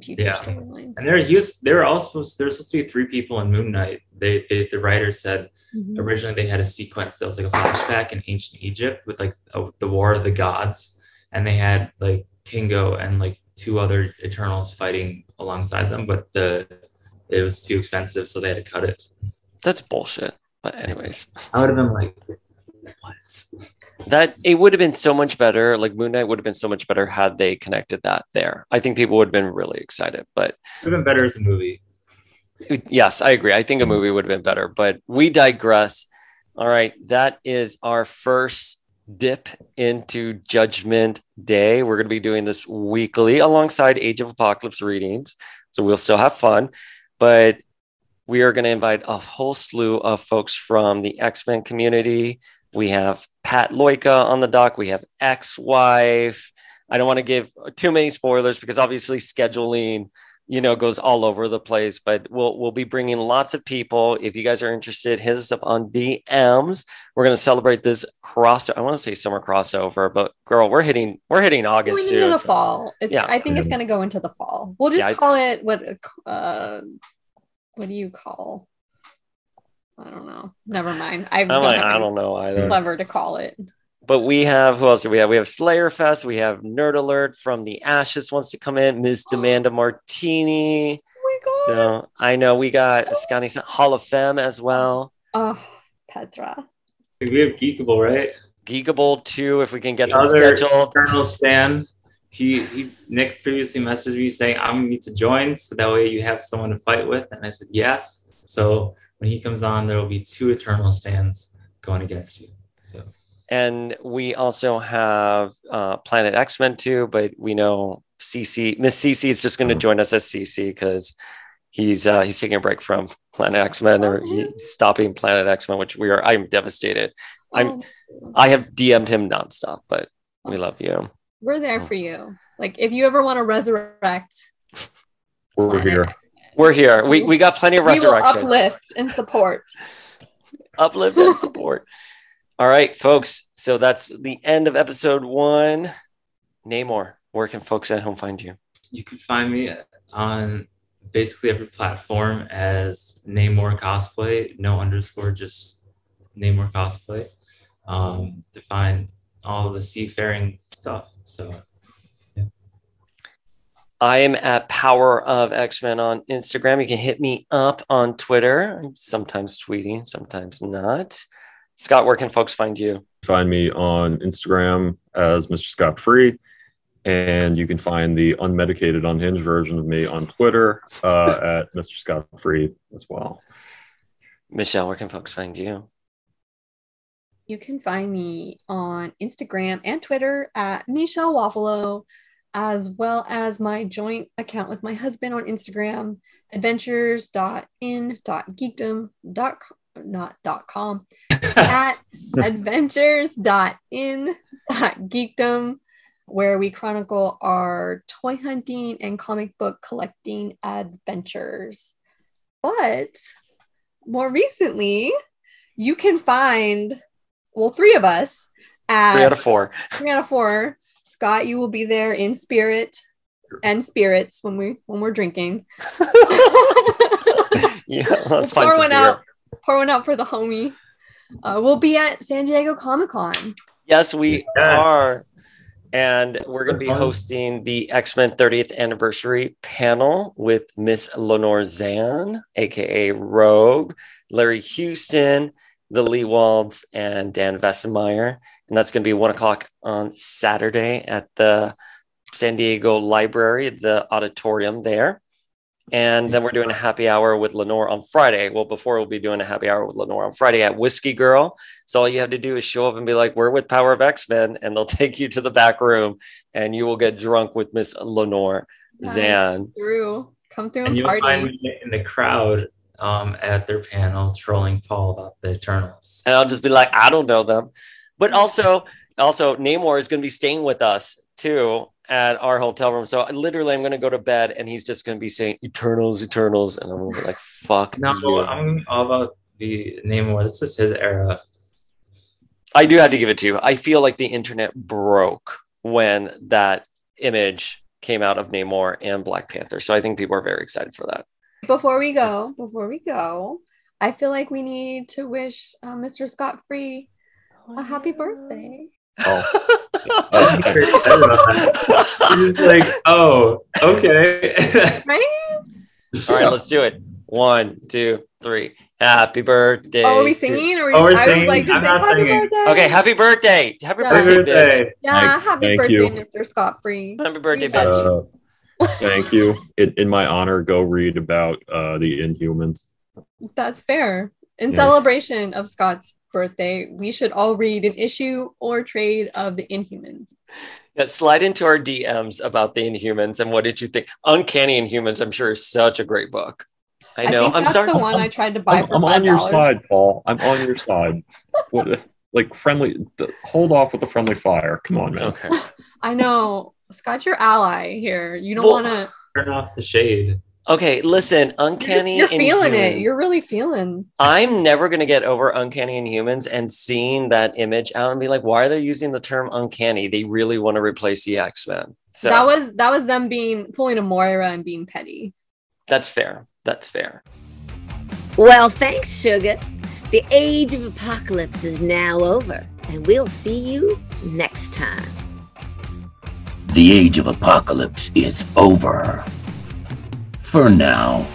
future Yeah. storylines. And there, he was. They were all supposed. There was supposed to be three people in Moon Knight. They, they, the writer said Mhm. originally they had a sequence that was like a flashback in ancient Egypt with like a, the War of the Gods, and they had like Kingo and like two other Eternals fighting alongside them, but the it was too expensive, so they had to cut it. That's bullshit. But anyways, I would have been like, what? That it would have been so much better. Like Moon Knight would have been so much better had they connected that there. I think people would have been really excited. But it Would have been better as a movie. yes, I agree. I think a movie would have been better. But we digress. All right, that is our first dip into Judgment Day. We're going to be doing this weekly alongside Age of Apocalypse readings. So we'll still have fun, but we are going to invite a whole slew of folks from the X Men community. We have Pat Loika on the dock. We have ex wife. I don't want to give too many spoilers because obviously scheduling you know goes all over the place but we'll we'll be bringing lots of people if you guys are interested hit us up on dms we're going to celebrate this cross i want to say summer crossover but girl we're hitting we're hitting august going into soon the fall. It's, Yeah. I think it's going to go into the fall. We'll just Yeah, I- call it what? Uh, what do you call? I don't know. Never mind. I I'm don't like, i any don't know either clever to call it. but we have who else do we have we have slayer fest we have nerd alert from the ashes wants to come in miss demanda martini Oh my god. so i know we got scotty hall of femme as well oh, Petra. We have Geekable, right? geekable too, if we can get The them other- scheduled Colonel Stan. He, he Nick previously messaged me saying I'm gonna need to join so that way you have someone to fight with, and I said yes. So when he comes on, there will be two Eternal Stands going against you. So And we also have uh, Planet X Men too, but we know CC Miss CC is just going to join us as CC because he's uh, he's taking a break from Planet X Men or he's stopping Planet X Men, which we are. I'm devastated. I'm- Oh, I have DM'd him nonstop, but we love you. we're there for you. Like if you ever want to resurrect, We're Planet here. X, We're here. We we got plenty of resurrection. we will resurrection, uplift and support. uplift and support. All right, folks. So that's the end of episode one. Namor, where can folks at home find you? you can find me on basically every platform as Namor Cosplay, no underscore, just Namor Cosplay, um, to find all the seafaring stuff. So I am at Power of X Men on Instagram. You can hit me up on Twitter. I'm sometimes tweeting, sometimes not. Scott, where can folks find you? Find me on Instagram as Mr. Scott Free. And you can find the unmedicated, unhinged version of me on Twitter uh, at Mr. Scott Free as well. Michelle, where can folks find you? You can find me on Instagram and Twitter at Michelle Wafalo, as well as my joint account with my husband on Instagram, adventures.in.geekdom.com, not dot com, at adventures.in.geekdom, where we chronicle our toy hunting and comic book collecting adventures. But more recently, you can find well, three of us at Three out of four. three out of four. Scott, you will be there in spirit and spirits when we when we're drinking. Yeah, let's pour find some one beer. out. Pour one out for the homie. Uh, we'll be at San Diego Comic Con. Yes, we Yes. are. And we're going to be hosting the X Men 30th anniversary panel with Miss Lenore Zann, aka Rogue, Larry Houston, the Lewalds, and Dan Vessemeyer. And that's going to be one o'clock on Saturday at the San Diego Library, the auditorium there. And then we're doing a happy hour with Lenore on Friday. Well, before we'll be doing a happy hour with Lenore on Friday at Whiskey Girl. So all you have to do is show up and be like, "We're with Power of X Men," and they'll take you to the back room, and you will get drunk with Miss Lenore Yeah. Zann. Through, come through And and you'll party. find me in the crowd um, at their panel trolling Paul about the Eternals. And I'll just be like, I don't know them. But also, also Namor is going to be staying with us too at our hotel room. So literally, I'm going to go to bed and he's just going to be saying Eternals, Eternals, and I'm going to be like, fuck. No, you. I'm all about the Namor. This is his era. I do have to give it to you. I feel like the internet broke when that image came out of Namor and Black Panther. So I think people are very excited for that. Before we go, before we go, I feel like we need to wish uh, Mr. Scott Free a happy birthday. Oh, I'm very excited about that. He's like, oh, okay. Right? All right, let's do it. One, two, three. Happy birthday. Oh, are we singing? Or we Oh, we're just, I was like, just I'm say happy singing. birthday. Okay, happy birthday. Happy Yeah. Happy birthday, bitch. Yeah, happy thank birthday, you. Mr. Scott Free. Happy birthday, We bitch. uh, thank you. In, in my honor, go read about uh, the Inhumans. That's fair. In Yeah. celebration of Scott's birthday, we should all read an issue or trade of the Inhumans. Yeah, slide into our DMs about the Inhumans and what did you think? Uncanny Inhumans, I'm sure, is such a great book. I know. think I'm that's sorry. the one I tried to buy I'm, for I'm five on your side, Paul. I'm on your side. What, like friendly? th- hold off with the friendly fire. Come on, man. Okay. I know Scott's your ally here. You don't Well, want to. Turn off the shade. Okay, listen, You're, Uncanny you're feeling it. You're really feeling. I'm never going to get over Uncanny Inhumans and seeing that image out and be like, why are they using the term uncanny? They really want to replace the X Men. So That was that was them being pulling a Moira and being petty. that's fair. That's fair. Well, thanks, Sugar. The age of apocalypse is now over, and we'll see you next time. The age of apocalypse is over. For now.